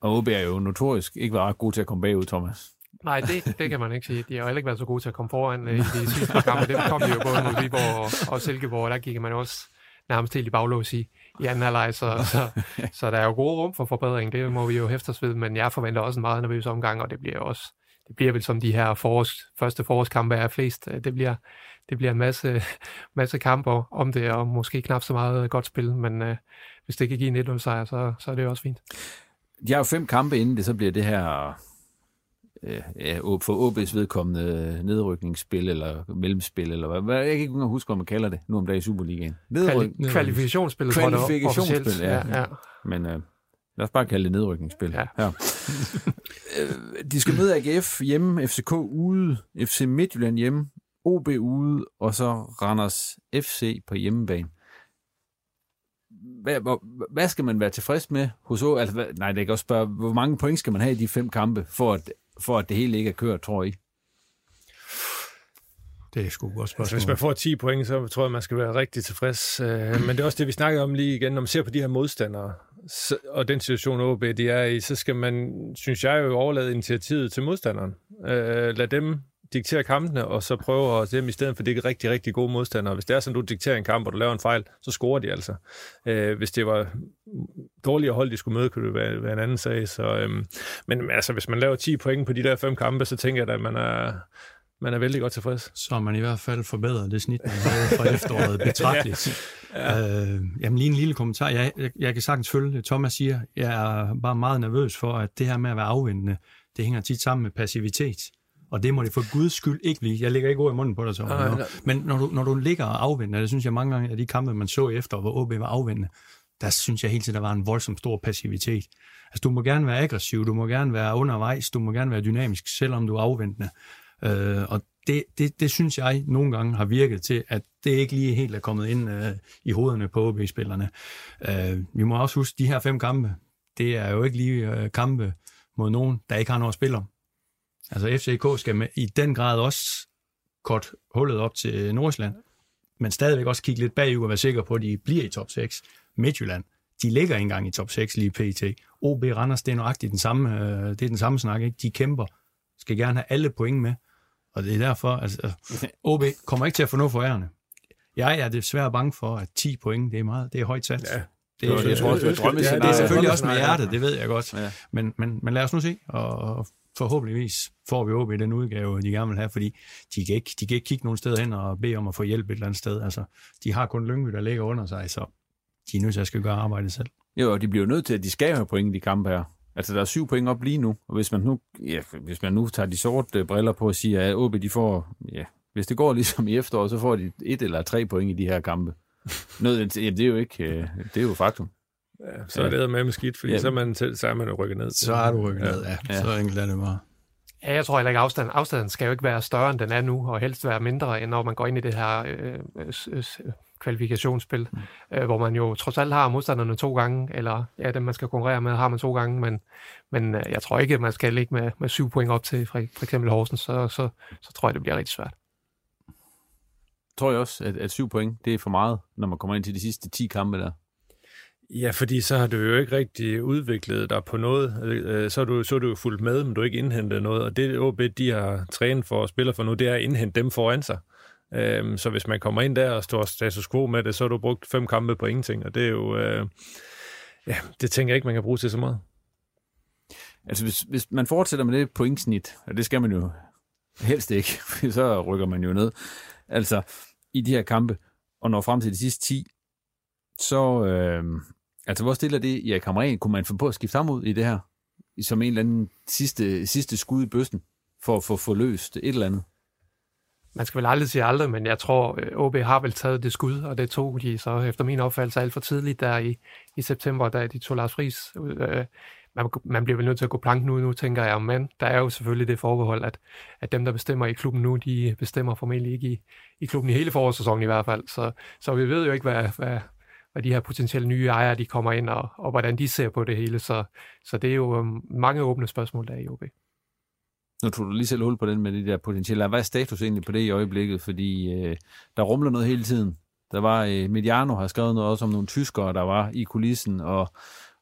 S2: Og OB er jo notorisk ikke været ret god til at komme bagud, Thomas.
S5: Nej, det, det kan man ikke sige. De har jo heller ikke været så gode til at komme foran øh, i de sidste kampe. Det kom de jo både mod Viborg og, og Silkeborg, der gik man også nærmest helt i baglås i, i anden halvleg, så, så, der er jo gode rum for forbedring, det må vi jo hæfte os ved, men jeg forventer også en meget nervøs omgang, og det bliver også, det bliver vel som de her forårs, første forårskampe er flest, det bliver, det bliver en masse, masse kamper om det, og måske knap så meget godt spil, men øh, hvis det kan give en 1 sejr, så, så er det jo også fint.
S2: De har jo fem kampe inden det, så bliver det her øh, ja, for OB's vedkommende nedrykningsspil eller mellemspil, eller hvad. Jeg kan ikke huske, hvad man kalder det nu om dagen i Superligaen.
S5: Nedryk... Kvali- kvalifikationsspil,
S2: Kvalifikationsspil, ja. ja, ja. Men øh, lad os bare kalde det nedrykningsspil. Ja. ja. Øh, de skal møde AGF hjemme, FCK ude, FC Midtjylland hjemme, OB ude, og så Randers FC på hjemmebane hvad, hvad skal man være tilfreds med hos O? Altså, hvad, nej, det kan også spørge, hvor mange point skal man have i de fem kampe, for at for at det hele ikke er kørt, tror I?
S4: Det er sgu godt spørgsmål. Altså,
S3: hvis man får 10 point, så tror jeg, man skal være rigtig tilfreds. Øh, men det er også det, vi snakker om lige igen. Når man ser på de her modstandere, og den situation, OB de er i, så skal man, synes jeg jo, overlade initiativet til modstanderen. Øh, lad dem diktere kampene, og så prøve at dem i stedet for det er rigtig, rigtig gode modstandere. Hvis det er sådan, du dikterer en kamp, og du laver en fejl, så scorer de altså. Øh, hvis det var dårlige hold, de skulle møde, kunne det være, være en anden sag. Så, øhm, men altså, hvis man laver 10 point på de der fem kampe, så tænker jeg at man er, man er vældig godt tilfreds.
S4: Så man i hvert fald forbedret det snit, man havde fra efteråret betragteligt. ja. Ja. Øh, jamen lige en lille kommentar. Jeg, jeg, jeg kan sagtens følge. Thomas siger, jeg er bare meget nervøs for, at det her med at være afvendende, det hænger tit sammen med passivitet. Og det må det for guds skyld ikke blive. Jeg lægger ikke ord i munden på dig, så. Nej, nej. Men når du, når du ligger og afvender, det synes jeg mange gange, at de kampe, man så efter, hvor OB var afvendende, der synes jeg hele tiden, der var en voldsom stor passivitet. Altså, du må gerne være aggressiv, du må gerne være undervejs, du må gerne være dynamisk, selvom du er afventende. Øh, og det, det, det synes jeg nogle gange har virket til, at det ikke lige helt er kommet ind øh, i hovederne på OB-spillerne. Øh, vi må også huske, de her fem kampe, det er jo ikke lige øh, kampe mod nogen, der ikke har noget at spille om. Altså FCK skal med, i den grad også kort hullet op til Nordsjælland, men stadigvæk også kigge lidt bagud og være sikker på, at de bliver i top 6. Midtjylland, de ligger engang i top 6 lige pt. OB Randers, det er nøjagtigt den samme, øh, det er den samme snak, ikke? De kæmper, skal gerne have alle point med, og det er derfor, altså, OB kommer ikke til at få noget for ærende. Jeg er desværre bange for, at 10 point, det er meget, det er højt sat. Ja. Det, er, jeg tror, det, er, det, det er selvfølgelig også med hjertet, det ved jeg godt. Ja. Men, men, men lad os nu se, og forhåbentligvis får vi OB i den udgave, de gerne vil have, fordi de kan, ikke, de kan ikke kigge nogen steder hen og bede om at få hjælp et eller andet sted. Altså, de har kun Lyngby, der ligger under sig, så de er nødt til at skal gøre arbejdet selv.
S2: Jo, og de bliver nødt til, at de skal have point i de kampe her. Altså, der er syv point op lige nu, og hvis man nu, ja, hvis man nu tager de sorte briller på og siger, at OB, de får, ja, hvis det går ligesom i efteråret, så får de et eller tre point i de her kampe. Noget, ja, det er jo ikke, øh, det er jo faktum.
S3: Ja, så er det med med skidt, fordi ja. så, er man, så er man jo rykket ned.
S4: Så er du rykket ja. ned, ja. ja. Så enkelt er det bare.
S5: Ja, jeg tror heller ikke, afstanden, afstanden skal jo ikke være større, end den er nu, og helst være mindre, end når man går ind i det her øh, øh, kvalifikationsspil, mm. øh, hvor man jo trods alt har modstanderne to gange, eller ja, dem man skal konkurrere med, har man to gange, men, men øh, jeg tror ikke, at man skal ligge med, med syv point op til for, for eksempel Horsens, så, så, så tror jeg, det bliver rigtig svært.
S2: Tror jeg også, at, at syv point, det er for meget, når man kommer ind til de sidste 10 kampe der.
S3: Ja, fordi så har du jo ikke rigtig udviklet dig på noget. Øh, så er du, så er du jo fuldt med, men du har ikke indhentet noget. Og det OB, de har trænet for og spiller for nu, det er at indhente dem foran sig. Øhm, så hvis man kommer ind der og står status quo med det, så har du brugt fem kampe på ingenting. Og det er jo... Øh, ja, det tænker jeg ikke, man kan bruge til så meget.
S2: Altså, hvis, hvis man fortsætter med det pointsnit, og det skal man jo helst ikke, så rykker man jo ned. Altså, i de her kampe, og når frem til de sidste 10, så, øh, altså hvor stiller det i Hamren? Kunne man få på at skifte ham ud i det her? Som en eller anden sidste, sidste skud i bøsten, for at få forløst et eller andet?
S5: Man skal vel aldrig sige aldrig, men jeg tror, øh, OB har vel taget det skud, og det tog de så efter min opfattelse alt for tidligt der i, i september, da de tog Lars Friis ud. Øh, man, man bliver vel nødt til at gå planken ud nu, tænker jeg, men der er jo selvfølgelig det forbehold, at, at dem, der bestemmer i klubben nu, de bestemmer formentlig ikke i, i klubben i hele forårssæsonen i hvert fald. Så, så vi ved jo ikke, hvad, hvad, hvad de her potentielle nye ejere, de kommer ind, og, og hvordan de ser på det hele. Så, så det er jo um, mange åbne spørgsmål, der er i OB.
S2: Nu tog du lige selv hul på den med de der potentielle. Hvad er status egentlig på det i øjeblikket? Fordi øh, der rumler noget hele tiden. Der var, øh, Mediano har skrevet noget også om nogle tyskere, der var i kulissen, og,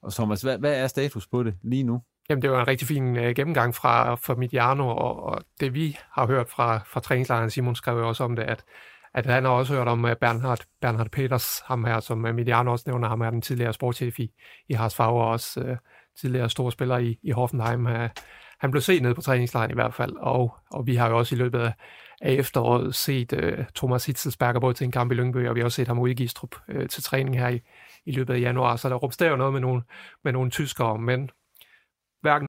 S2: og Thomas, hvad, hvad er status på det lige nu?
S5: Jamen, det var en rigtig fin øh, gennemgang fra, fra Mediano, og, og det vi har hørt fra, fra træningslejren, Simon skrev jo også om det, at at han har også hørt om øh, Bernhard, Bernhard Peters, ham her, som øh, Mediano også nævner, ham er den tidligere sportschef i, i Haas Favre, og også øh, tidligere store spiller i, i Hoffenheim. Øh, han blev set ned på træningslejren i hvert fald, og, og vi har jo også i løbet af, af efteråret set øh, Thomas Hitzelsberger både til en kamp i Lyngby, og vi har også set ham ude i Gistrup øh, til træning her i, i løbet af januar, så der rumster jo noget med nogle, med nogle tyskere, men hverken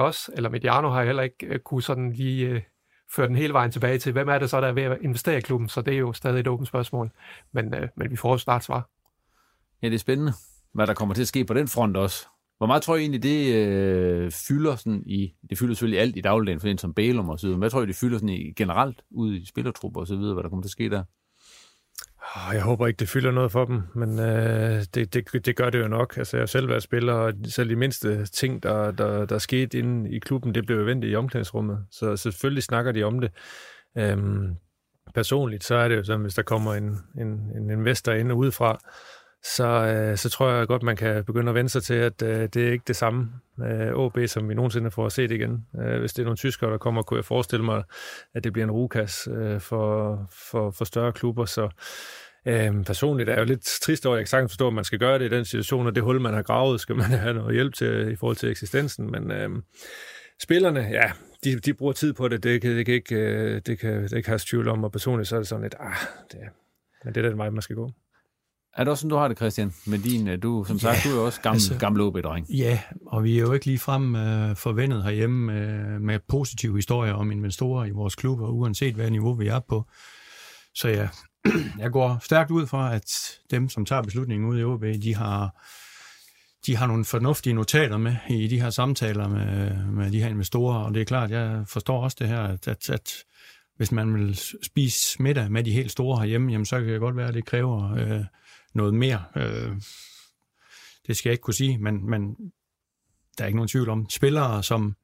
S5: Os, eller Mediano har heller ikke øh, kunne sådan lige øh, føre den hele vejen tilbage til, hvem er det så, der er ved at investere i klubben, så det er jo stadig et åbent spørgsmål, men, øh, men vi får også snart svar.
S2: Ja, det er spændende, hvad der kommer til at ske på den front også. Hvor meget tror jeg egentlig, det øh, fylder sådan i, det fylder selvfølgelig alt i dagligdagen, for en som Bælum og så videre, men hvad tror jeg, det fylder sådan i, generelt ud i spillertrupper og så videre, hvad der kommer til at ske der?
S3: Ah, jeg håber ikke, det fylder noget for dem, men øh, det, det, det gør det jo nok. Altså, jeg har selv været spiller, og selv de mindste ting, der, der, der skete inde i klubben, det blev vendt i omklædningsrummet. Så selvfølgelig snakker de om det. Øhm, personligt, så er det jo sådan, hvis der kommer en, en, en investor ind udefra, så, øh, så tror jeg godt, man kan begynde at vende sig til, at øh, det er ikke det samme øh, OB, som vi nogensinde får set igen. Øh, hvis det er nogle tyskere, der kommer, kunne jeg forestille mig, at det bliver en rukas øh, for, for, for større klubber. Så øh, personligt er jeg jo lidt trist over, at jeg ikke sagtens forstår, at man skal gøre det i den situation, og det hul, man har gravet, skal man have noget hjælp til i forhold til eksistensen. Men øh, spillerne, ja, de, de bruger tid på det. Det kan, det kan ikke, øh, det kan, det kan have tvivl om, og personligt så er det sådan lidt, ah, det, men det er den vej, man skal gå.
S2: Er det også sådan, du har det, Christian? Med din, øh, du, som sagt, ja, du er også gammel, altså, gammel OB-dreng.
S4: Ja, og vi er jo ikke lige frem uh, forventet herhjemme med, med positive historier om investorer i vores klubber, uanset hvad niveau vi er på. Så ja, jeg går stærkt ud fra, at dem, som tager beslutningen ud i OB, de har, de har nogle fornuftige notater med i de her samtaler med, med de her investorer, og det er klart, jeg forstår også det her, at, at, at hvis man vil spise middag med de helt store herhjemme, jamen så kan det godt være, at det kræver øh, noget mere. Øh, det skal jeg ikke kunne sige, men, men der er ikke nogen tvivl om. Spillere, som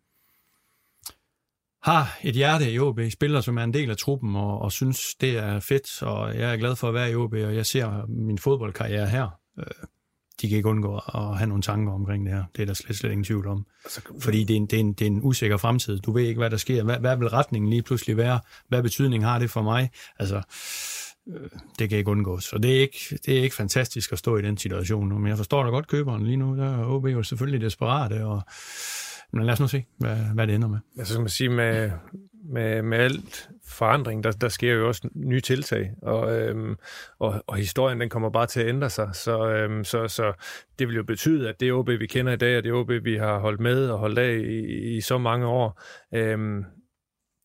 S4: har et hjerte i OB, spillere, som er en del af truppen, og, og synes, det er fedt, og jeg er glad for at være i OB, og jeg ser min fodboldkarriere her. Øh, de kan ikke undgå at have nogle tanker omkring det her. Det er der slet, slet ingen tvivl om. Altså, Fordi det er, en, det, er en, det er en usikker fremtid. Du ved ikke, hvad der sker. Hvad, hvad vil retningen lige pludselig være? Hvad betydning har det for mig? Altså, det kan ikke undgås. Så det er ikke, det er ikke fantastisk at stå i den situation nu. Men jeg forstår da godt køberen lige nu. Der er OB jo selvfølgelig desperate, og Men lad os nu se, hvad, hvad det ender med.
S3: Altså, skal man sige, med, med, med alt forandring, der, der sker jo også nye tiltag, og, øhm, og, og historien den kommer bare til at ændre sig, så, øhm, så, så det vil jo betyde, at det OB, vi kender i dag, og det OB, vi har holdt med og holdt af i, i så mange år, øhm,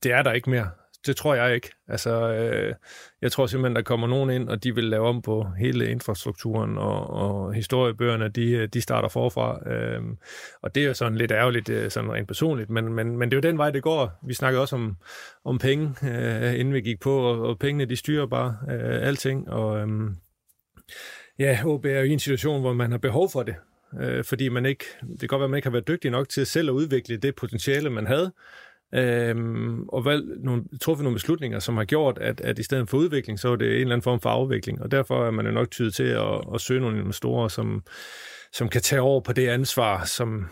S3: det er der ikke mere det tror jeg ikke. Altså, øh, jeg tror simpelthen, der kommer nogen ind, og de vil lave om på hele infrastrukturen, og, og historiebøgerne, de, øh, de starter forfra. Øh, og det er jo sådan lidt ærgerligt, øh, sådan rent personligt, men, men, men det er jo den vej, det går. Vi snakkede også om, om penge, øh, inden vi gik på, og, og pengene, de styrer bare øh, alting, og øh, ja, OB er jo i en situation, hvor man har behov for det, øh, fordi man ikke, det kan godt være, at man ikke har været dygtig nok til selv at udvikle det potentiale, man havde, øhm, og valgt nogle, truffet nogle beslutninger, som har gjort, at, at i stedet for udvikling, så er det en eller anden form for afvikling. Og derfor er man jo nok tydet til at, at søge nogle investorer, som, som kan tage over på det ansvar, som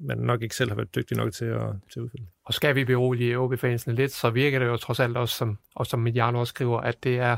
S3: man nok ikke selv har været dygtig nok til at, til at udfylde.
S5: Og skal vi berolige OB-fansene lidt, så virker det jo trods alt også, som, og som Mediano også skriver, at det er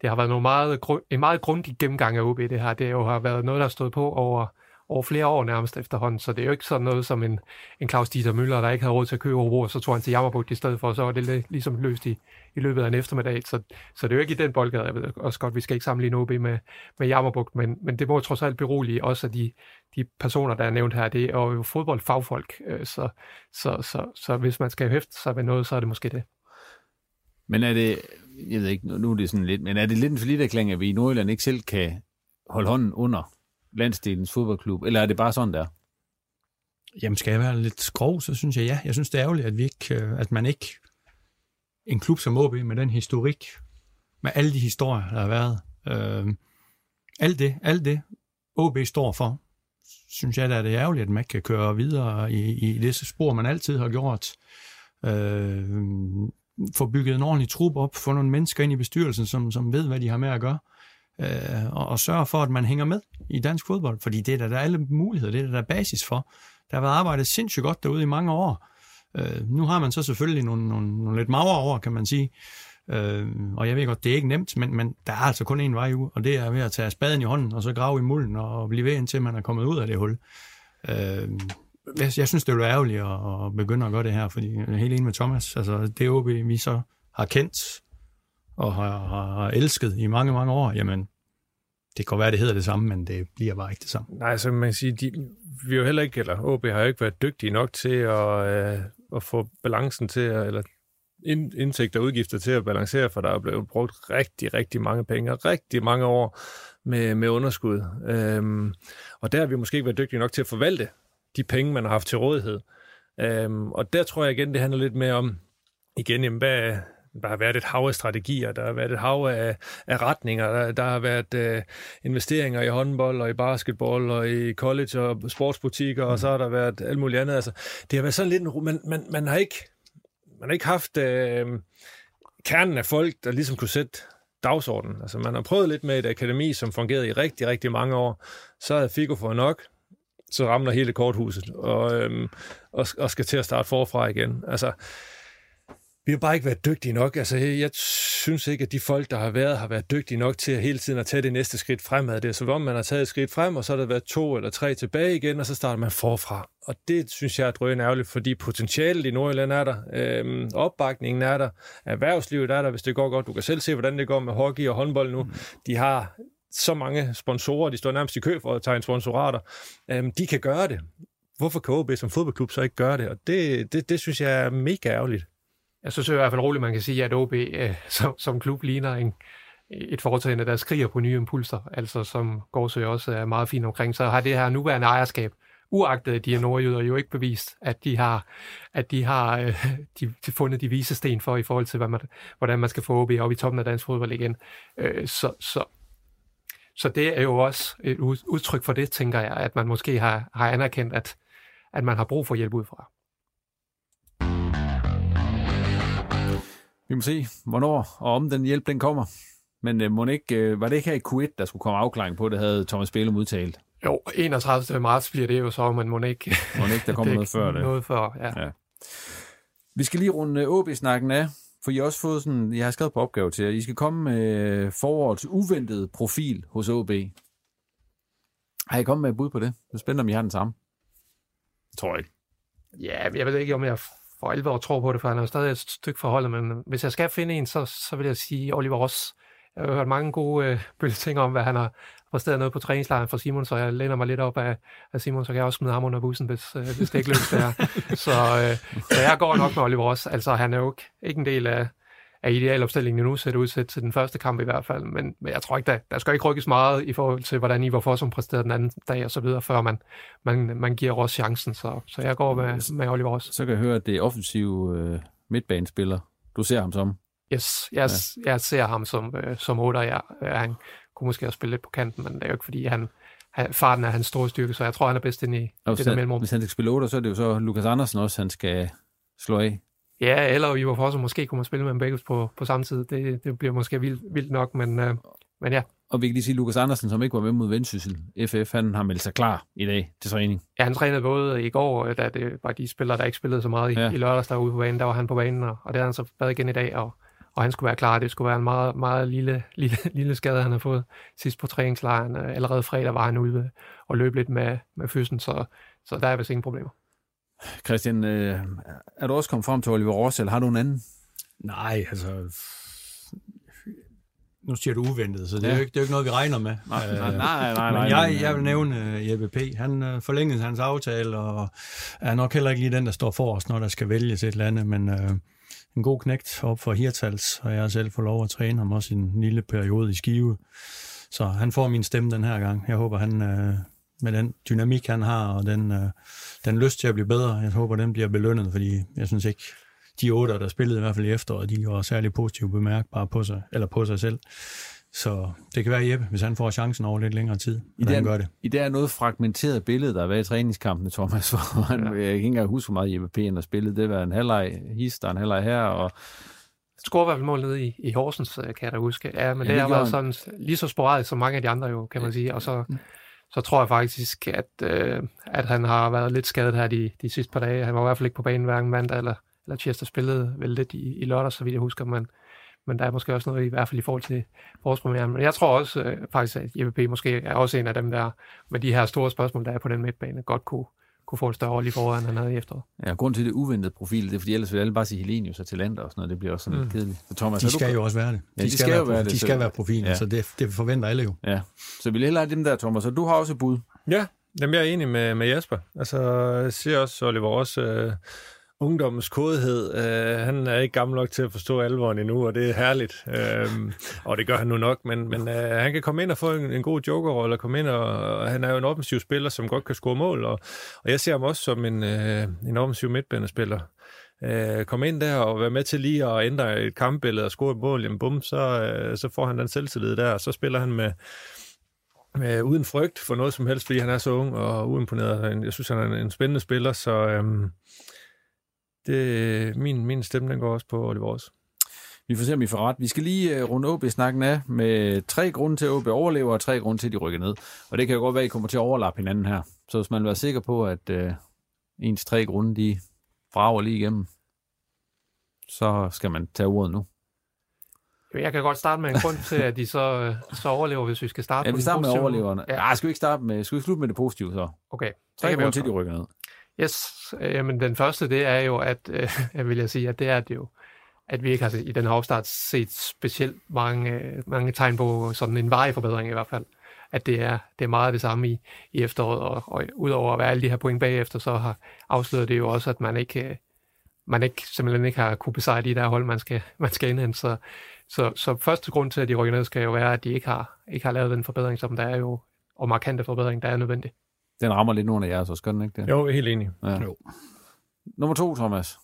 S5: det har været nogle meget, en meget grundig gennemgang af OB, det her. Det jo har været noget, der har stået på over over flere år nærmest efterhånden, så det er jo ikke sådan noget som en, en Claus Dieter Møller, der ikke havde råd til at købe Hobro, så tog han til Jammerbugt i stedet for, og så var det ligesom løst i, i løbet af en eftermiddag. Så, så det er jo ikke i den boldgade. Jeg ved også godt, vi skal ikke sammenligne OB med, med Jammerbugt, men, men det må trods alt berolige også af de, de personer, der er nævnt her. Det er jo fodboldfagfolk, øh, så, så, så, så hvis man skal hæfte sig ved noget, så er det måske det.
S2: Men er det, jeg ved ikke, nu er det sådan lidt, men er det lidt en forlitterklang, at vi i Nordjylland ikke selv kan holde hånden under landsdelens fodboldklub, eller er det bare sådan der?
S4: Jamen, skal jeg være lidt skrov, så synes jeg ja. Jeg synes, det er ærgerligt, at, vi ikke, øh, at man ikke, en klub som OB med den historik, med alle de historier, der har været, øh, alt det, alt det, OB står for, synes jeg, at det er ærgerligt, at man ikke kan køre videre i, i det spor, man altid har gjort. Øh, få bygget en ordentlig trup op, få nogle mennesker ind i bestyrelsen, som, som ved, hvad de har med at gøre øh, og, og sørge for, at man hænger med i dansk fodbold, fordi det er der, der er alle muligheder, det er der, der er basis for. Der har været arbejdet sindssygt godt derude i mange år. Øh, nu har man så selvfølgelig nogle, nogle, nogle lidt magre år, kan man sige, øh, og jeg ved godt, det er ikke nemt, men, men der er altså kun én vej ud, og det er ved at tage spaden i hånden, og så grave i mulden, og blive ved, indtil man er kommet ud af det hul. Øh, jeg, jeg synes, det er ærgerligt at, at begynde at gøre det her, fordi jeg er helt enig med Thomas. Altså, det OB, vi så har kendt og har, har elsket i mange, mange år, jamen, det kan være, det hedder det samme, men det bliver bare ikke det samme.
S3: Nej, så man kan sige, de, vi jo heller ikke, eller OB har jo ikke været dygtige nok til at, øh, at få balancen til, at, eller indtægter og udgifter til at balancere, for der er blevet brugt rigtig, rigtig mange penge, rigtig mange år med, med underskud. Øhm, og der har vi måske ikke været dygtige nok til at forvalte de penge, man har haft til rådighed. Øhm, og der tror jeg igen, det handler lidt mere om, igen, jamen, hvad, der har været et hav af strategier, der har været et hav af, af retninger, der, der har været øh, investeringer i håndbold og i basketball og i college og sportsbutikker, mm. og så har der været alt muligt andet. Altså, det har været sådan lidt en... Man, man, man, har, ikke, man har ikke haft øh, kernen af folk, der ligesom kunne sætte dagsordenen. Altså, man har prøvet lidt med et akademi, som fungerede i rigtig, rigtig mange år. Så havde Figo fået nok, så ramler hele korthuset og, øhm, og, og skal til at starte forfra igen. Altså, vi har bare ikke været dygtige nok. Altså, jeg synes ikke, at de folk, der har været, har været dygtige nok til at hele tiden at tage det næste skridt fremad. Det er som om, man har taget et skridt frem, og så har der været to eller tre tilbage igen, og så starter man forfra. Og det synes jeg er drøn ærgerligt, fordi potentialet i Nordjylland er der, øhm, opbakningen er der, erhvervslivet er der, hvis det går godt. Du kan selv se, hvordan det går med hockey og håndbold nu. Mm. De har så mange sponsorer, de står nærmest i kø for at tage sponsorater. Øhm, de kan gøre det. Hvorfor kan OB som fodboldklub så ikke gøre det? Og det, det, det synes jeg er mega ærgerligt
S5: jeg synes i hvert fald roligt, man kan sige, at OB øh, som, som klub ligner en, et foretagende, der skriger på nye impulser, altså som Gårdsø også er meget fint omkring, så har det her nuværende ejerskab, uagtet de er nordjyder, jo ikke bevist, at de har, at de har øh, de, de fundet de vise sten for i forhold til, hvad man, hvordan man skal få OB op i toppen af dansk fodbold igen. Øh, så, så, så det er jo også et udtryk for det, tænker jeg, at man måske har, har anerkendt, at, at man har brug for hjælp udefra.
S2: Vi må se, hvornår og om den hjælp den kommer. Men øh, må ikke, øh, var det ikke her i Q1, der skulle komme afklaring på, det havde Thomas Bælum udtalt?
S5: Jo, 31. marts bliver det jo så, men må ikke...
S2: Må ikke, der kommer noget før det.
S5: Noget før, ja. ja.
S2: Vi skal lige runde OB-snakken af, for I har også fået sådan, jeg har skrevet på opgave til jer, I skal komme med forårets uventede profil hos OB. Har I kommet med et bud på det? Det er spændende, om I har den samme. Jeg tror ikke.
S5: Ja, jeg ved ikke, om jeg for alvor tror på det, for han er jo stadig et stykke forholdet, men hvis jeg skal finde en, så, så vil jeg sige Oliver Ross. Jeg har hørt mange gode øh, ting om, hvad han har præsteret noget på træningslejren for Simon, så jeg læner mig lidt op af, af Simon, så kan jeg også smide ham under bussen, hvis, øh, hvis det ikke lykkes der. så, øh, så jeg går nok med Oliver Ross. Altså, han er jo ikke, ikke en del af, af idealopstillingen nu, ser det ud til, til den første kamp i hvert fald. Men, men jeg tror ikke, der, der skal ikke rykkes meget i forhold til, hvordan Ivar Fossum præsterede den anden dag og så videre, før man, man, man giver Ross chancen. Så, så jeg går med, med Oliver Ross.
S2: Så kan jeg høre, at det er offensiv øh, midtbanespiller. Du ser ham som?
S5: Yes, jeg, ja. jeg ser ham som, øh, som 8. Jeg, han kunne måske også spille lidt på kanten, men det er jo ikke, fordi han, han, farten er hans store styrke, så jeg tror, han er bedst inde i og det der mellemrum.
S2: Hvis han skal spille 8, så er det jo så Lukas Andersen også, han skal slå af.
S5: Ja, eller Ivar Fosse måske kunne man spille med begge på, på samme tid. Det, det bliver måske vildt, vildt nok, men, øh, men ja.
S2: Og vi kan lige sige, Lukas Andersen, som ikke var med mod Vendsyssel, FF, han har meldt sig klar i dag til træning.
S5: Ja, han trænede både i går, da det var de spillere, der ikke spillede så meget i, ja. i lørdags derude på banen. Der var han på banen, og, og det har han så været igen i dag, og, og han skulle være klar. Det skulle være en meget, meget lille, lille, lille skade, han har fået sidst på træningslejren. Allerede fredag var han ude og løb lidt med, med fysen, så, så der er vist ingen problemer.
S2: Christian, øh, er du også kommet frem til Oliver Ross, eller har du en anden?
S4: Nej, altså... Nu siger du uventet, så det, ja. er, jo ikke, det er jo ikke noget, vi regner med.
S2: Nej, nej, nej. nej,
S4: Men jeg, jeg vil nævne uh, Jeppe P. Han uh, forlængede hans aftale, og er nok heller ikke lige den, der står for os, når der skal vælges et eller andet, men uh, en god knægt op for Hirtals, og jeg har selv fået lov at træne ham også i en lille periode i Skive. Så han får min stemme den her gang. Jeg håber, han uh, med den dynamik, han har, og den, uh, den lyst til at blive bedre. Jeg håber, den bliver belønnet, fordi jeg synes ikke, de otte, der spillede i hvert fald i efteråret, de var særlig positivt bemærkbare på sig, eller på sig selv. Så det kan være Jeppe, hvis han får chancen over lidt længere tid, I det er, gør det.
S2: I det er noget fragmenteret billede, der har været i træningskampene, Thomas, hvor han, ja. jeg kan ikke engang huske, hvor meget Jeppe P. har spillet. Det var en halvleg his, der en halvleg her, og
S5: scorede i hvert fald mål nede i, i Horsens, kan jeg da huske. Ja, men ja, det har været sådan lige så sporadisk som mange af de andre jo, kan man sige. Og så så tror jeg faktisk, at, øh, at han har været lidt skadet her de, de sidste par dage. Han var i hvert fald ikke på banen hverken mandag eller, eller tirsdag spillede vel lidt i, i lørdag, så vidt jeg husker, men, men der er måske også noget i hvert fald i forhold til forårspremieren. Men jeg tror også øh, faktisk, at JVP måske er også en af dem, der med de her store spørgsmål, der er på den midtbane, godt kunne, kunne få et større rolle i foråret, end han havde i efteråret.
S2: Ja, grund til det uventede profil, det er, fordi ellers vil alle bare sige Helenius og Talenter og sådan noget. Det bliver også sådan mm. lidt kedeligt.
S4: Så Thomas, de skal du... jo også være det. De, ja, de skal, skal, jo være, det, de skal være profilen, ja. så det, det forventer alle jo.
S2: Ja, så vi vil hellere have dem der, Thomas. Og du har også et bud.
S3: Ja, Jamen, jeg er enig med, med Jesper. Altså, jeg siger også, Oliver, også øh, ungdommens kodhed. Øh, han er ikke gammel nok til at forstå alvoren endnu, og det er herligt. Øh, og det gør han nu nok, men, men øh, han kan komme ind og få en, en god jokerrolle, og komme ind, og, og han er jo en offensiv spiller, som godt kan score mål, og, og jeg ser ham også som en, øh, en offensiv midtbanespiller. Øh, komme ind der og være med til lige at ændre et kampbillede og score et mål, jamen bum, så, øh, så får han den selvtillid der, og så spiller han med med, uden frygt for noget som helst, fordi han er så ung og uimponeret. Jeg synes, han er en, en spændende spiller, så øhm, det, min, min stemme den går også på Oliver også.
S2: Vi får se, om vi får ret. Vi skal lige uh, runde OB-snakken af med tre grunde til, at OB overlever, og tre grunde til, at de rykker ned. Og det kan jo godt være, at I kommer til at overlappe hinanden her. Så hvis man vil være sikker på, at uh, ens tre grunde, de frager lige igennem, så skal man tage ordet nu.
S5: Jeg kan godt starte med en grund til, at de så, så overlever, hvis vi skal starte
S2: ja, vi starter med overleverne. Ja. Nej, skal vi ikke starte med, skal vi slutte med det positive så?
S5: Okay.
S2: Tre grunde til, de rykker ned.
S5: Yes, øh, jamen den første, det er jo, at, øh, jeg vil jeg sige, at det er det jo, at vi ikke har i den her opstart set specielt mange, øh, mange tegn på sådan en varig forbedring i hvert fald. At det er, det er meget det samme i, i efteråret, og, og udover at være alle de her point bagefter, så har afsløret det jo også, at man ikke, øh, man ikke simpelthen ikke har kunne besejre de der hold, man skal, man skal indhente. Så, så, så første grund til, at de rykker ned, skal jo være, at de ikke har, ikke har lavet den forbedring, som der er jo, og markante forbedring, der er nødvendig.
S2: Den rammer lidt nogle af jer, så skal den ikke det?
S3: Jo, helt enig. Ja.
S2: Jo. Nummer to, Thomas.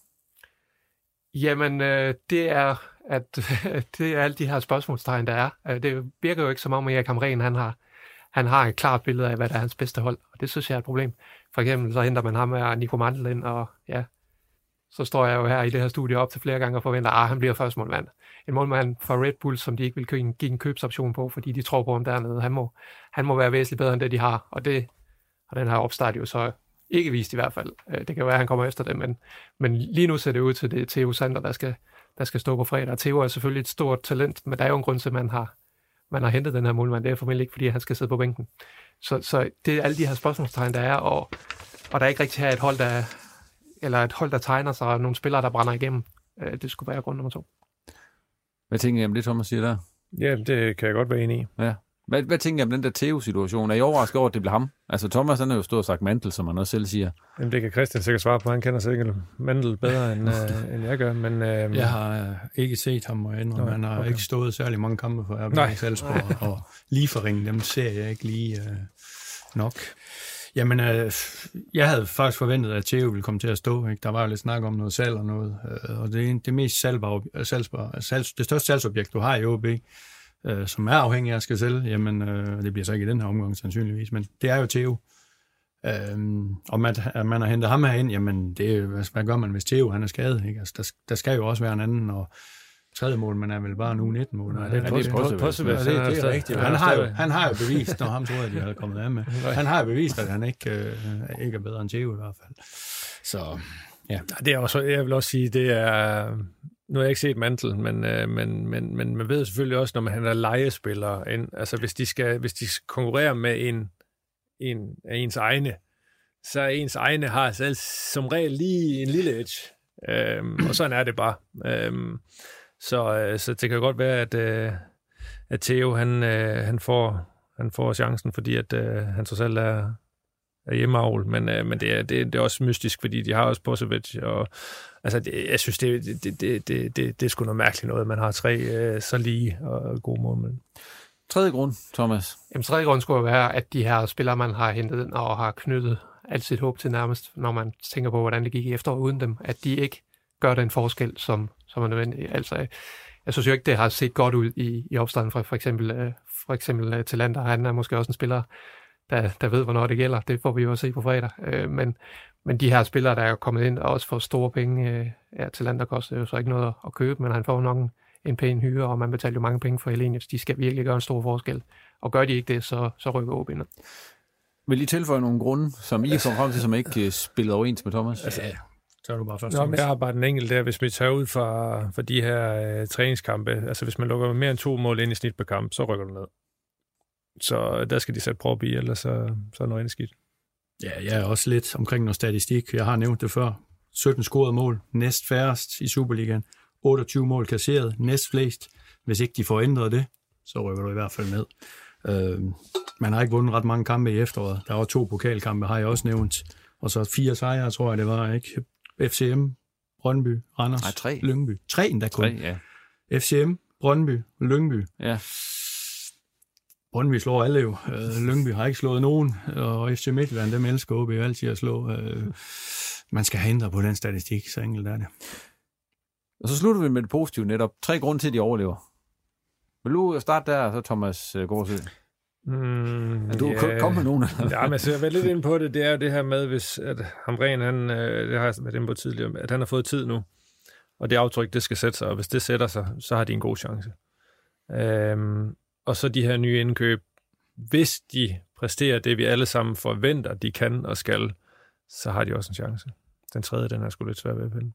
S5: Jamen, øh, det er, at det er alle de her spørgsmålstegn, der er. Øh, det virker jo ikke som om, at Erik Hamren, han har, han har et klart billede af, hvad der er hans bedste hold, og det synes jeg er et problem. For eksempel så henter man ham med Nico Mandel ind, og ja, så står jeg jo her i det her studie op til flere gange og forventer, at ah, han bliver først målmand. En målmand fra Red Bull, som de ikke vil give en købsoption på, fordi de tror på ham dernede. Han må, han må være væsentligt bedre end det, de har. Og det har den her opstart jo så ikke vist i hvert fald. Øh, det kan være, at han kommer efter det, men, men lige nu ser det ud til, det Theo Sander, der skal, der skal stå på fredag. Og Theo er selvfølgelig et stort talent, men der er jo en grund til, at man har, man har hentet den her målmand. Det er formentlig ikke, fordi han skal sidde på bænken. Så, så det er alle de her spørgsmålstegn, der er, og, og der er ikke rigtig her et hold, der eller et hold, der tegner sig, og nogle spillere, der brænder igennem. Øh, det skulle være grund nummer to.
S2: Hvad tænker I om det, Thomas siger der?
S3: Ja, det kan jeg godt være enig i.
S2: Ja. Hvad, hvad tænker I om den der Theo-situation? Er I overrasket over, at det blev ham? Altså Thomas, han har jo stået og sagt Mantel, som han også selv siger.
S3: Jamen, det kan Christian sikkert svare på. Han kender sikkert Mandel bedre, end, øh, end jeg gør. Men, øh,
S4: Jeg har øh, ikke set ham, og.
S3: Nå,
S4: Han har
S3: okay.
S4: ikke stået særlig mange kampe for. RB Salzburg, og lige for ringen, dem ser jeg ikke lige øh, nok. Jamen, øh, jeg havde faktisk forventet, at Theo ville komme til at stå. Ikke? Der var jo lidt snak om noget salg og noget, øh, og det er det mest salgbare, salgsbare, salgs, det største salgsobjekt, du har i OB, øh, som er afhængig af at skal sælge, jamen, øh, det bliver så ikke i den her omgang sandsynligvis, men det er jo Theo. Øhm, og man, at man har hentet ham herind, jamen, det, er jo- hvad, hvad gør man, hvis Theo han er skadet? Ikke? Altså, der, der skal jo også være en anden, og tredje mål, man er vel bare nu 19 mål.
S3: Nej, det er
S4: det,
S3: Possible. Possible.
S4: Ja, det, det,
S3: er
S4: er rigtigt.
S3: han er
S4: har, jo, han har jo bevist, når ham tror jeg, de havde kommet af med. Han har jo bevist, at han ikke, øh, ikke er bedre end Theo i hvert fald. Så ja.
S3: Det er også, jeg vil også sige, det er... Nu har jeg ikke set Mantel, men, øh, men, men, men man ved selvfølgelig også, når man handler legespillere ind, altså hvis de skal, hvis de skal konkurrere med en, en af ens egne, så er ens egne har altså selv som regel lige en lille edge. Øhm, og sådan er det bare. Øhm, så, øh, så det kan godt være, at, øh, at Theo han, øh, han, får, han får chancen, fordi at, øh, han trods alt er, er hjemmeavl, men, øh, men det, er, det, det er også mystisk, fordi de har også Posevic, og altså, det, jeg synes, det, det, det, det, det, det, det er sgu noget mærkeligt noget, man har tre øh, så lige og gode målmænd.
S2: Tredje grund, Thomas.
S5: Jamen, tredje grund skulle være, at de her spillere, man har hentet ind og har knyttet alt sit håb til nærmest, når man tænker på, hvordan det gik i efteråret uden dem, at de ikke gør den forskel, som, som er nødvendig. Altså, jeg synes jo ikke, det har set godt ud i, i opstarten fra for eksempel, øh, for eksempel øh, Talander. Han er måske også en spiller, der, der ved, hvornår det gælder. Det får vi jo også se på fredag. Øh, men, men de her spillere, der er kommet ind og også får store penge, øh, ja, Talander koster jo så ikke noget at købe, men han får nok en, en pæn hyre, og man betaler jo mange penge for Helenius. De skal virkelig gøre en stor forskel. Og gør de ikke det, så, så rykker OB ned.
S2: Vil I tilføje nogle grunde, som I kom frem til, som ikke øh, spillede overens med Thomas?
S3: Altså,
S4: ja, så er du bare først.
S3: Nå, men jeg har bare den enkelt der, hvis vi tager ud fra, fra de her øh, træningskampe, altså hvis man lukker mere end to mål ind i snit per kamp, så rykker du ned. Så der skal de sætte prop i, ellers så, så er noget andet skidt.
S4: Ja, jeg er også lidt omkring noget statistik. Jeg har nævnt det før. 17 scorede mål, næst færrest i Superligaen. 28 mål kasseret, næst flest. Hvis ikke de får ændret det, så rykker du i hvert fald ned. Øh, man har ikke vundet ret mange kampe i efteråret. Der var to pokalkampe, har jeg også nævnt. Og så fire sejre, tror jeg det var, ikke? FCM, Brøndby, Randers,
S2: Nej, tre.
S4: Lyngby. Tre endda kun.
S2: Tre, ja.
S4: FCM, Brøndby, Lyngby.
S2: Ja.
S4: Brøndby slår alle jo. Øh, Lyngby har ikke slået nogen, og FC Midtjylland, dem elsker OB jo altid at slå. Øh, man skal have ændret på den statistik, så enkelt er det.
S2: Og så slutter vi med det positive netop. Tre grunde til, at de overlever. Vil du starte der, så Thomas øh, Gårdsø?
S3: Mm,
S2: Er du kom med nogen?
S3: ja, men altså, jeg været lidt inde på det. Det er jo det her med, hvis at Hamren, han, øh, det har jeg været inde på tidligere, at han har fået tid nu, og det aftryk, det skal sætte sig, og hvis det sætter sig, så har de en god chance. Øhm, og så de her nye indkøb, hvis de præsterer det, vi alle sammen forventer, de kan og skal, så har de også en chance. Den tredje, den er sgu lidt svær ved at finde.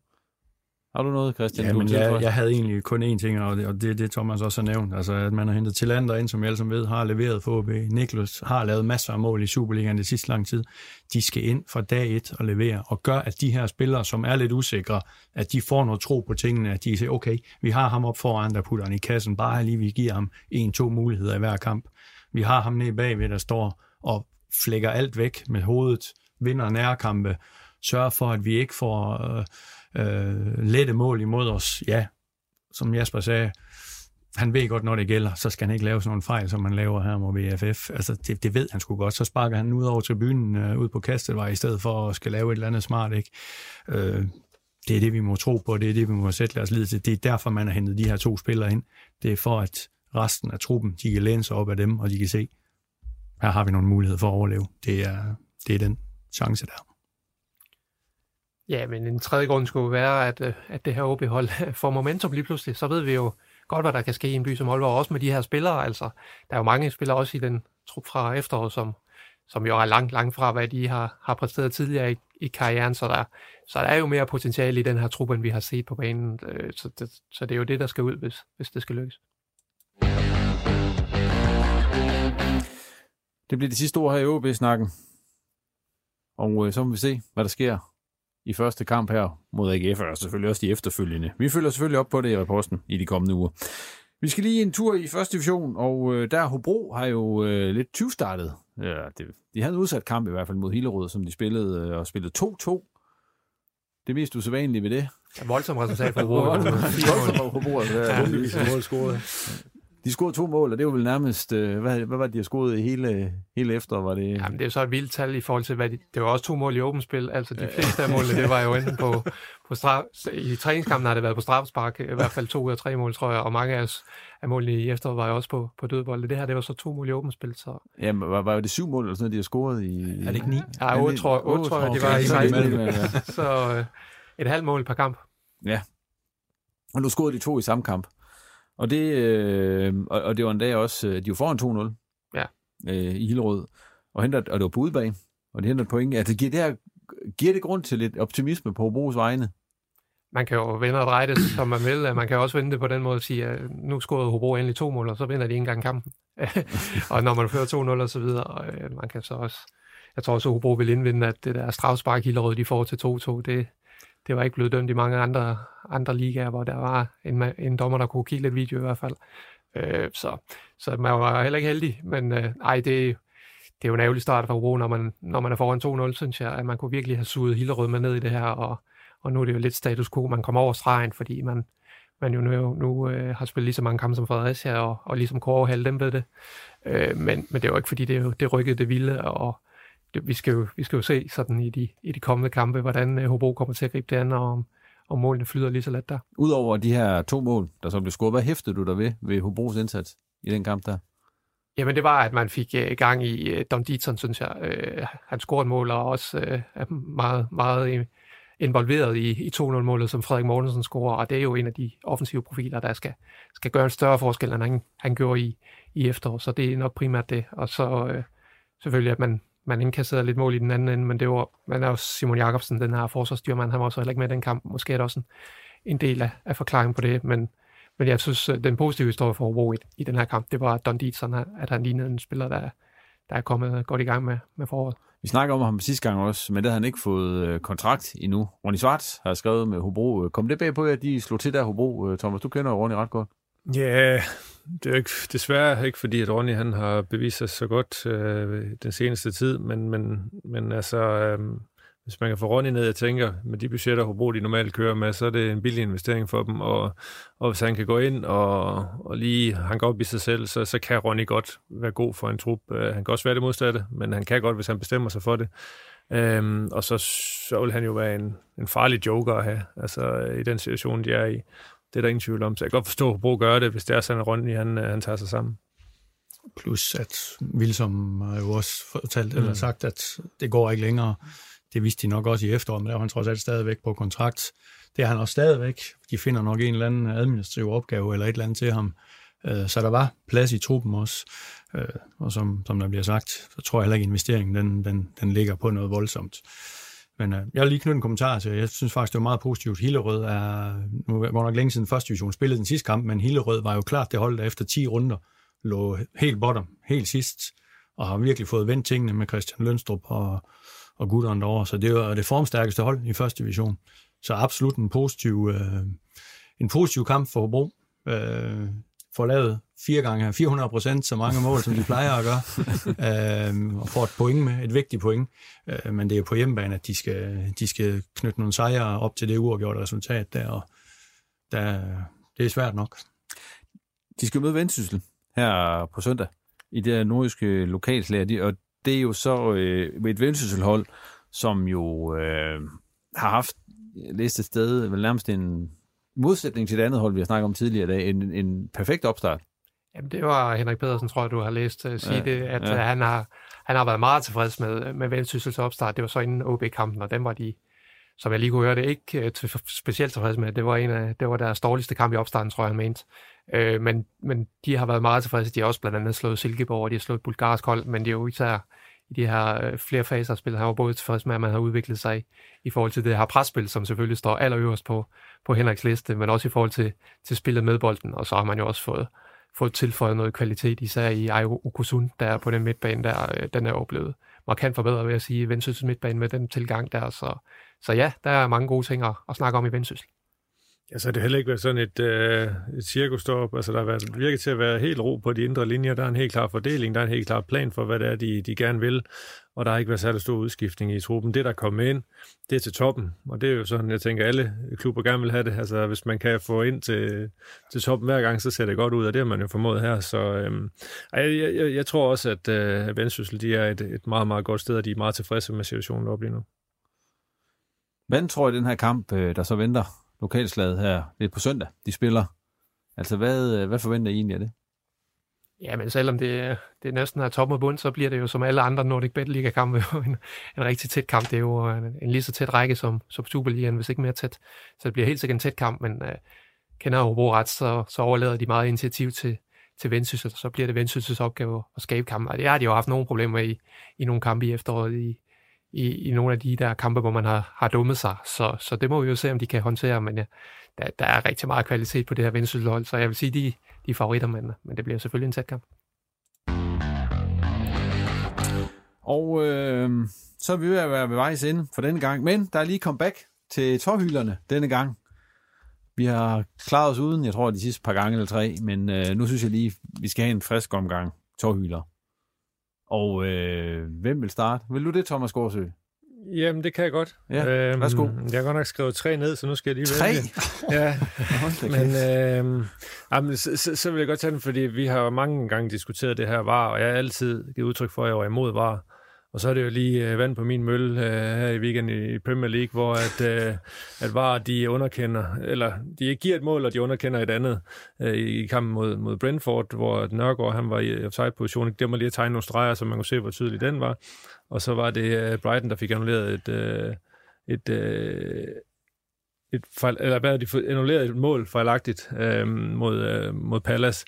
S2: Har du noget, Christian?
S4: Ja,
S2: du
S4: men
S2: vil
S4: jeg, jeg havde egentlig kun én ting, og det, og det er det, Thomas også har nævnt. Altså, at man har hentet Tillander ind, som jeg alle sammen ved, har leveret for OB. Niklas har lavet masser af mål i Superligaen det sidste lang tid. De skal ind fra dag et og levere, og gør, at de her spillere, som er lidt usikre, at de får noget tro på tingene, at de siger, okay, vi har ham op foran, der putter han i kassen, bare lige vi giver ham en-to muligheder i hver kamp. Vi har ham nede bagved, der står og flækker alt væk med hovedet, vinder nærkampe, sørger for, at vi ikke får øh, øh, lette mål imod os. Ja, som Jasper sagde, han ved godt, når det gælder, så skal han ikke lave sådan nogle fejl, som man laver her mod VFF. Altså, det, det ved han sgu godt. Så sparker han ud over tribunen, øh, ud på Kastelvej, i stedet for at skal lave et eller andet smart, ikke? Øh, det er det, vi må tro på, det er det, vi må sætte os lid til. Det er derfor, man har hentet de her to spillere ind. Det er for, at resten af truppen, de kan læne sig op af dem, og de kan se, her har vi nogle muligheder for at overleve. Det er, det er den chance, der er.
S5: Ja, men en tredje grund skulle være, at, øh, at det her OB-hold får momentum lige pludselig. Så ved vi jo godt, hvad der kan ske i en by som Aalborg, også med de her spillere. Altså, der er jo mange spillere også i den trup fra efteråret, som, som jo er langt, langt fra, hvad de har, har præsteret tidligere i, i karrieren. Så der, så der er jo mere potentiale i den her trup, end vi har set på banen. Øh, så det, så det er jo det, der skal ud, hvis, hvis det skal lykkes.
S2: Det bliver det sidste ord her i OB-snakken. Og øh, så må vi se, hvad der sker i første kamp her mod AGF, og selvfølgelig også de efterfølgende. Vi følger selvfølgelig op på det i reposten i de kommende uger. Vi skal lige en tur i første division, og øh, der Hobro har jo øh, lidt 20 startet. Ja, det, de havde en udsat kamp i hvert fald mod Hillerød, som de spillede øh, og spillede 2-2. Det mest usædvanlige ved det.
S5: Ja, voldsomt resultat for Hobro.
S2: voldsomt for Hobro.
S5: Ja,
S3: scoret.
S2: De scorede to mål, og det var vel nærmest, øh, hvad, hvad var det, de har scoret i hele, hele efter? Var det,
S5: Jamen, det er jo så et vildt tal i forhold til, hvad de, det var også to mål i åbent spil. Altså, de fleste af målene, det var jo enten på, på straf, i træningskampen har det været på straffespark, i hvert fald to ud af tre mål, tror jeg, og mange af, os, af målene i efteråret var jo også på, på dødbolde. Det her, det var så to mål i åbent spil, så...
S2: Jamen, var, var det syv mål eller sådan noget, de har scoret i...
S4: Er det ikke ni?
S5: Ja, otte, tror, otte, tror jeg, de var i 16. Så øh, et halvt mål per kamp.
S2: Ja. Og nu scorede de to i samme kamp. Og det, øh, og, og det var en dag også, øh, de var foran 2-0
S5: Ja.
S2: øh, i Hillerød, og, henter, og det var på udebane, og de henter et point. Altså, giver det, her, giver det grund til lidt optimisme på Hobros vegne?
S5: Man kan jo vende og dreje det, som man vil. Man kan også vende det på den måde og sige, at nu scorede Hobro endelig to mål, og så vinder de ikke engang kampen. og når man fører 2-0 og så videre, og øh, man kan så også... Jeg tror også, at Hobro vil indvinde, at det der strafspark Hillerød, de får til 2-2, det, det var ikke blevet dømt i mange andre, andre ligaer, hvor der var en, en dommer, der kunne kigge lidt video i hvert fald. Øh, så, så man var heller ikke heldig, men øh, ej, det, det er jo en ærgerlig start for Hobro, når man, når man er foran 2-0, synes jeg, at man kunne virkelig have suget Hillerød med ned i det her, og, og nu er det jo lidt status quo, man kommer over stregen, fordi man, man jo nu, nu øh, har spillet lige så mange kampe som Fredericia, og, og ligesom kunne overhale dem ved det. Øh, men, men det er jo ikke, fordi det, det rykkede det vilde, og det, vi, skal jo, vi skal jo se sådan i de, i de kommende kampe, hvordan øh, Hobro kommer til at gribe det an, og om, om målene flyder lige så let der.
S2: Udover de her to mål, der så blev scoret, hvad hæftede du der ved, ved Hobros indsats i den kamp der?
S5: Jamen det var, at man fik øh, gang i øh, Don Dietzson, synes jeg. Øh, han scorede mål og også øh, er meget, meget involveret i, i 2-0-målet, som Frederik Mortensen scorer, og det er jo en af de offensive profiler, der skal, skal gøre en større forskel, end han, han gjorde i, i efterår, så det er nok primært det. Og så øh, selvfølgelig, at man, man indkasserede lidt mål i den anden ende, men det var, man er jo Simon Jakobsen, den her forsvarsstyrmand, han var også heller ikke med i den kamp. Måske er det også en, en del af, af forklaringen på det, men, men jeg synes, øh, den positive historie for Hobro i, i den her kamp, det var Don Dietzen, at han lignede en spiller, der, der er kommet godt i gang med, med foråret.
S2: Vi snakker om ham sidste gang også, men der havde han ikke fået øh, kontrakt endnu. Ronny Svart har skrevet med Hobro. Øh, kom det bag på, at de slog til der Hobro? Thomas, du kender Ronny ret godt.
S3: Ja, det er jo ikke, desværre ikke fordi, at Ronny han har bevist sig så godt øh, den seneste tid, men, men, men altså, øh, hvis man kan få Ronny ned, jeg tænker, med de budgetter, Hobro de normalt kører med, så er det en billig investering for dem, og, og hvis han kan gå ind og, og lige hanke op i sig selv, så, så kan Ronny godt være god for en trup. Øh, han kan også være det modsatte, men han kan godt, hvis han bestemmer sig for det. Øhm, og så, så vil han jo være en, en farlig joker at have, altså i den situation, de er i. Det er der ingen tvivl om, så jeg kan godt forstå, at Hobro gør det, hvis det er sådan, at Ronny han, han tager sig sammen.
S4: Plus at Wilsom har jo også fortalt, eller
S3: Mm.
S4: sagt, at det går ikke længere. Det vidste de nok også i efteråret, men der var han trods alt stadigvæk på kontrakt. Det er han også stadigvæk. De finder nok en eller anden administrativ opgave eller et eller andet til ham. Øh, Så der var plads i truppen også. Øh, Og som, som der bliver sagt, så tror jeg heller ikke, at investeringen den, den, den ligger på noget voldsomt. Men øh, jeg vil lige knytte en kommentar til. Jeg synes faktisk, det var meget positivt. Hillerød er, nu var nok længe siden første division spillede den sidste kamp, men Hillerød var jo klart det hold, der efter 10 runder lå helt bottom, helt sidst, og har virkelig fået vendt tingene med Christian Lønstrup og, og gutterne derovre. Så det var det formstærkeste hold i første division. Så absolut en positiv, øh, en positiv kamp for Hobro. Øh, for lavet fire gange 400 procent så mange mål, som de plejer at gøre, øh, og får et point med, et vigtigt point. Øh, men det er jo på hjemmebane, at de skal, de skal knytte nogle sejre op til det uafgjorte resultat der, og der, det er svært nok.
S2: De skal møde Vendsyssel her på søndag i det nordiske lokalslag, og det er jo så øh, et Vendsyssel-hold, som jo øh, har haft læst et sted, vel nærmest en modsætning til det andet hold, vi har snakket om tidligere i dag, en, en perfekt opstart.
S5: Jamen, det var Henrik Pedersen, tror jeg, du har læst uh, sige
S2: Ja,
S5: det, at
S2: ja.
S5: ja. han, har, han har været meget tilfreds med, med Vendsyssels opstart. Det var så inden OB-kampen, og den var de, som jeg lige kunne høre det, ikke uh, til, specielt tilfreds med. Det var, en af, det var deres dårligste kamp i opstarten, tror jeg, han mente. Uh, men, men de har været meget tilfredse. De har også blandt andet slået Silkeborg, og de har slået et bulgarsk hold, men det er jo især i de her uh, flere faser af spillet. Han var både tilfreds med, at man har udviklet sig i, i forhold til det her presspil, som selvfølgelig står allerøverst på, på Henriks liste, men også i forhold til, til spillet med bolden, og så har man jo også fået, fået tilføjet noget kvalitet, især i Ayo Okusun, der er på den midtbane, der øh, den er oplevet. Man markant forbedret, vil jeg sige, Vendsyssel midtbane med den tilgang der, så, så ja, der er mange gode ting at, at snakke om i Vendsyssel.
S3: Ja, så har det heller ikke været sådan et, øh, et cirkusstop. Altså, der har været, virket til at være helt ro på de indre linjer. Der er en helt klar fordeling, der er en helt klar plan for, hvad det er, de, de gerne vil. Og der har ikke været særlig stor udskiftning i truppen. Det, der kommer ind, det er til toppen. Og det er jo sådan, jeg tænker, alle klubber gerne vil have det. Altså, hvis man kan få ind til, til toppen hver gang, så ser det godt ud, og det har man jo formået her. Så øhm, jeg, jeg, jeg tror også, at øh, Vendsyssel, de er et, et meget, meget godt sted, og de er meget tilfredse med situationen deroppe lige nu.
S2: Hvem tror I, den her kamp, øh, der så venter lokalslaget her lidt på søndag, de spiller? Altså, hvad, øh, hvad forventer I egentlig af det?
S5: Ja, men selvom det, det næsten er top og bund, så bliver det jo som alle andre Nordic Battle-liga-kampe en, en rigtig tæt kamp. Det er jo en, en lige så tæt række som, som Superligaen, hvis ikke mere tæt. Så det bliver helt sikkert en tæt kamp, men uh, kender Hobro ret, så, så overlader de meget initiativ til, til Vendsyssel, så bliver det Vendsyssels opgave at skabe kampen. Og det har de jo haft nogle problemer med i, i nogle kampe i efteråret, i, i, i nogle af de der kampe, hvor man har, har dummet sig. Så, så det må vi jo se, om de kan håndtere, men ja, der, der er rigtig meget kvalitet på det her vendsyssel så jeg vil sige, de, de er favoritter, men, men det bliver selvfølgelig en tæt kamp.
S2: Og øh, så er vi ved at være ved vejs ende for denne gang, men der er lige comeback til tårhylderne denne gang. Vi har klaret os uden, jeg tror, de sidste par gange eller tre, men øh, nu synes jeg lige, vi skal have en frisk omgang tårhylder. Og øh, hvem vil starte? Vil du det, Thomas Gårdsø?
S3: Jamen, det kan jeg godt.
S2: Ja, øhm, værsgo.
S3: Jeg har godt nok skrevet tre ned, så nu skal jeg lige
S2: Tre?
S3: vælge. Ja, men, øh, jamen, så, så, så vil jeg godt tage den, fordi vi har mange gange diskuteret det her var, og jeg har altid givet udtryk for, at jeg var imod var. Og så er det jo lige øh, vand på min mølle øh, her i weekenden i Premier League, hvor at, øh, at VAR de underkender, eller de giver et mål, og de underkender et andet øh, i kampen mod, mod Brentford, hvor Nørgaard han var i offside-position. Det må lige at tegne nogle streger, så man kunne se, hvor tydelig den var. Og så var det øh, Brighton, der fik annulleret et, øh, et, øh, et fejl, eller hvad de annulleret et mål fejlagtigt øh, mod, øh, mod Palace.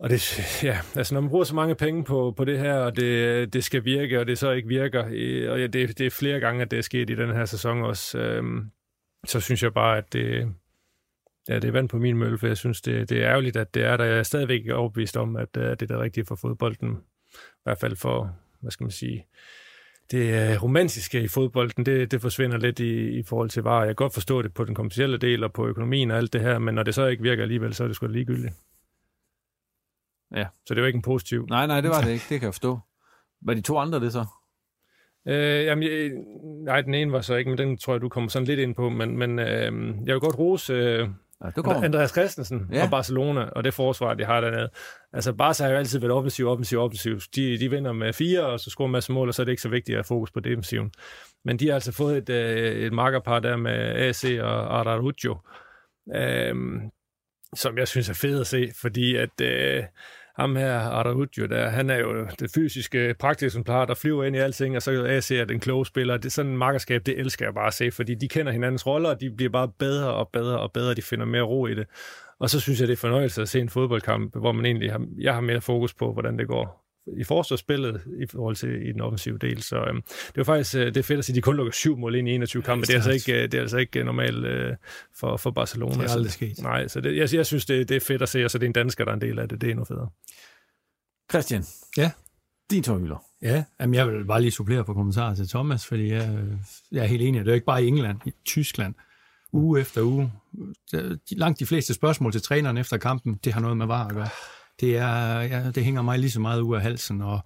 S3: Og det, ja, altså når man bruger så mange penge på, på det her, og det, det skal virke, og det så ikke virker, og ja, det, det er flere gange, at det er sket i den her sæson også, øhm, så synes jeg bare, at det, ja, det er vand på min mølle, for jeg synes, det, det er ærgerligt, at det er der. Jeg er stadigvæk overbevist om, øh, at, det er det rigtige for fodbolden. I hvert fald for, hvad skal man sige, det øh, romantiske i fodbolden, det, det forsvinder lidt i, i forhold til var. Jeg kan godt forstå det på den kommercielle del og på økonomien og alt det her, men når det så ikke virker alligevel, så er det sgu ligegyldigt.
S2: Ja.
S3: Så det var ikke en positiv.
S2: Nej, nej, det var det ikke. Det kan jeg forstå. Var de to andre det så?
S3: Øh, jamen, jeg, nej, den ene var så ikke, men den tror jeg, du kommer sådan lidt ind på. Men, men øh, jeg vil godt rose øh, ja, Andreas Christensen ja. og Barcelona og det forsvar, de har dernede. Altså, Barca har jo altid været offensiv, offensiv, offensiv. De, de vinder med fire, og så scorer en masse mål, og så er det ikke så vigtigt at have fokus på defensiven. Men de har altså fået et, øh, et markerpar der med AC og Araujo, øh, som jeg synes er fedt at se, fordi at... Øh, ham her, Araujo, der, han er jo det fysiske plejer, der flyver ind i alting, og så er AC er den kloge spiller. Det er sådan en markerskab, det elsker jeg bare at se, fordi de kender hinandens roller, og de bliver bare bedre og bedre og bedre, de finder mere ro i det. Og så synes jeg, det er fornøjelse at se en fodboldkamp, hvor man egentlig har, jeg har mere fokus på, hvordan det går i forsvarsspillet i forhold til i den offensive del. Så øhm, det var faktisk øh, det er fedt at sige, at de kun lukker syv mål ind i 21 kampe. Det er, altså ikke, det er altså ikke normalt øh, for, for Barcelona.
S4: Det er aldrig sket.
S3: Nej, så det, jeg, jeg synes, det, det er fedt at se, og så det er en dansker, der er en del af det. Det er endnu federe.
S2: Christian.
S4: Ja.
S2: Din tårhylder.
S4: Ja, jamen jeg vil bare lige supplere på kommentarer til Thomas, fordi jeg, jeg er helt enig. Det er ikke bare i England, i Tyskland. Uge efter uge. Langt de fleste spørgsmål til træneren efter kampen, det har noget med var at gøre. Det, er, ja, det hænger mig lige så meget ud af halsen, og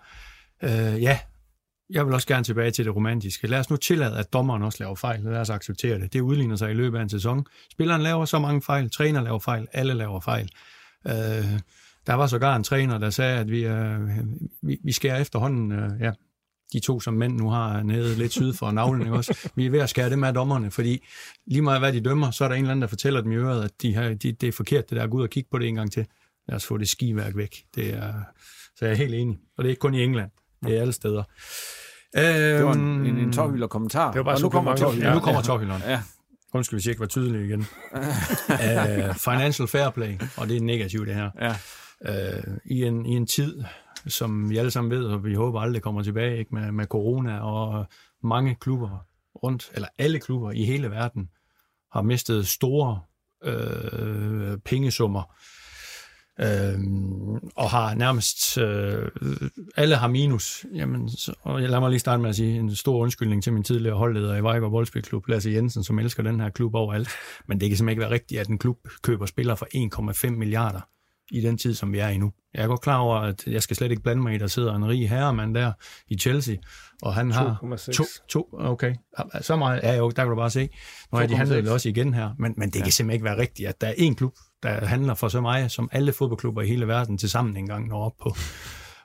S4: øh, ja, jeg vil også gerne tilbage til det romantiske. Lad os nu tillade, at dommeren også laver fejl. Lad os acceptere det. Det udligner sig i løbet af en sæson. Spilleren laver så mange fejl, træner laver fejl, alle laver fejl. Øh, der var sågar en træner, der sagde, at vi, øh, vi, vi skærer efterhånden, øh, ja, de to, som mænd nu har nede lidt syd for navlen, ikke også? Vi er ved at skære dem af dommerne, fordi lige meget hvad de dømmer, så er der en eller anden, der fortæller dem i øret, at de har, de, det er forkert, det der. Gå ud og kigge på det en gang til. Lad os få det skiværk væk. Det er, så jeg er helt enig. Og det er ikke kun i England. Det er alle steder.
S2: Det var en, en, en tårhylder kommentar.
S3: Det var bare
S4: og nu kommer tårhylderen. Ja, nu kommer tårhylderen.
S2: Ja.
S4: Undskyld, hvis jeg ikke var tydelig igen. uh, financial fair play, og det er negativt det her.
S2: Ja.
S4: Uh, i, en, I en tid, som vi alle sammen ved, og vi håber aldrig kommer tilbage ikke, med, med corona, og mange klubber rundt, eller alle klubber i hele verden, har mistet store øh, pengesummer øh, og har nærmest, øh, alle har minus. Jamen, så, og lad mig lige starte med at sige en stor undskyldning til min tidligere holdleder i Vejgaard Boldspilklub, Lasse Jensen, som elsker den her klub overalt. Men det kan simpelthen ikke være rigtigt, at en klub køber spillere for 1,5 milliarder i den tid, som vi er i nu. Jeg er godt klar over, at jeg skal slet ikke blande mig i, der sidder en rig herremand der i Chelsea, og han har
S3: 2,6.
S4: to, okay, så meget, ja jo, der kan du bare se. Nu er de
S3: 2,6.
S4: handlet også igen her, men, men det kan simpelthen ikke være rigtigt, at der er én klub, der handler for så meget, som alle fodboldklubber i hele verden til sammen engang når op på.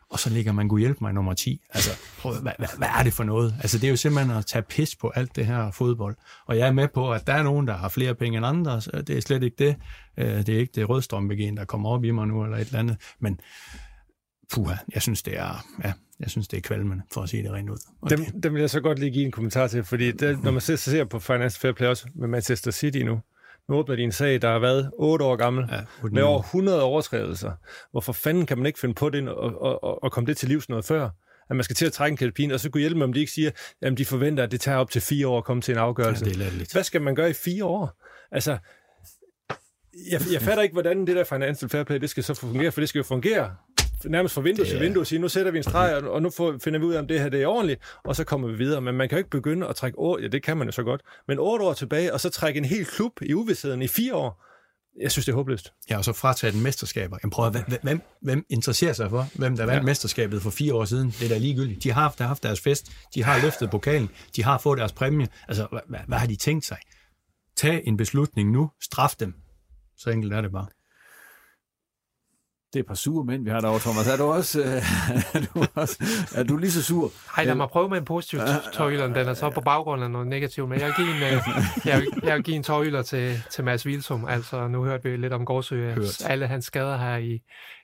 S4: Og så ligger man, kunne hjælpe mig, nummer 10. Altså, prøv, hvad, hvad, hvad er det for noget? Altså, det er jo simpelthen at tage pis på alt det her fodbold. Og jeg er med på, at der er nogen, der har flere penge end andre. Så det er slet ikke det. Øh, Det er ikke det rødstrømbegen, der kommer op i mig nu, eller et eller andet. Men puha, jeg synes, det er, ja, jeg synes, det er kvalmende, for at sige det rent ud. Og det,
S3: Dem, dem vil jeg så godt lige give en kommentar til, fordi det, når man ser, ser på Finance Fair Play også med Manchester City nu, nu åbner de en sag, der har været 8 år gammel, ja, med over 100 overtrædelser. Hvorfor fanden kan man ikke finde på det og, og, og, og komme det til livs noget før? At man skal til at trække en kalpin, og så kunne hjælpe dem, om de ikke siger, at de forventer, at det tager op til fire år at komme til en afgørelse.
S4: Ja, det er.
S3: Hvad skal man gøre i fire år? Altså, jeg, jeg fatter ikke, hvordan det der financial fair play, det skal så fungere, for det skal jo fungere nærmest fra vindue
S4: Det
S3: til vindue og sige, nu sætter vi en streg, og- og nu får, finder vi ud af, om det her det er ordentligt, og så kommer vi videre. Men man kan jo ikke begynde at trække år, ja, det kan man jo så godt, men otte år tilbage, og så trække en hel klub i uvidsheden i fire år. Jeg synes, det er håbløst.
S4: Ja, og så frataget den mesterskaber. Jamen prøv at, hvem, hvem, hvem interesserer sig for, hvem der vandt
S3: Ja.
S4: mesterskabet for fire år siden? Det er da ligegyldigt. De har haft, haft deres fest, de har løftet pokalen, de har fået deres præmie. Altså, hvad, hvad, hvad har de tænkt sig? Tag en beslutning nu, straf dem. Så enkelt er det bare.
S2: Det er et par sure mænd, vi har derovre, Thomas. Er du også, øh, er du, også er du lige så sur?
S5: Hej, lad mig prøve med en positiv tøjler, den er så på baggrund af noget negativt, men jeg vil give en, øh, jeg vil, jeg vil give en tøjler til, til Mads Wilsum. Altså, nu hørte vi lidt om Gårdsø, alle hans skader her i,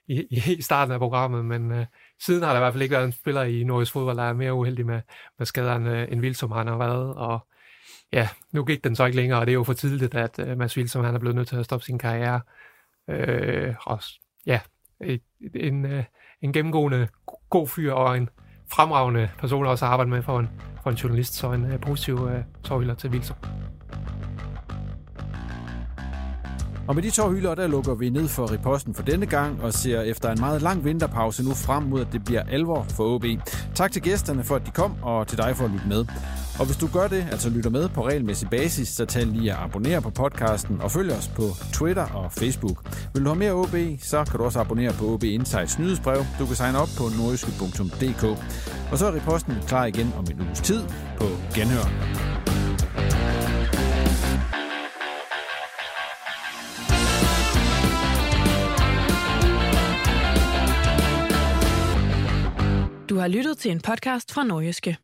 S5: i, i starten af programmet, men øh, siden har der i hvert fald ikke været en spiller i Norges fodbold, der er mere uheldig med, med skader end, øh, end Wilsum han har været, og ja, nu gik den så ikke længere, og det er jo for tidligt, at øh, Mads Wilsum han er blevet nødt til at stoppe sin karriere. Øh, og ja, en, øh, en gennemgående god fyr og en fremragende person også at arbejde med for en, for en journalist, så en øh, positiv øh, tårhylder til Wilson.
S2: Og med de to hylder, der lukker vi ned for reposten for denne gang og ser efter en meget lang vinterpause nu frem mod, at det bliver alvor for OB. Tak til gæsterne for, at de kom, og til dig for at lytte med. Og hvis du gør det, altså lytter med på regelmæssig basis, så tag lige at abonnere på podcasten og følg os på Twitter og Facebook. Vil du have mere OB, så kan du også abonnere på OB Insights nyhedsbrev. Du kan signe op på nordjyske.dk. Og så er reposten klar igen om en uges tid på Genhør.
S1: Du har lyttet til en podcast fra Nordjyske.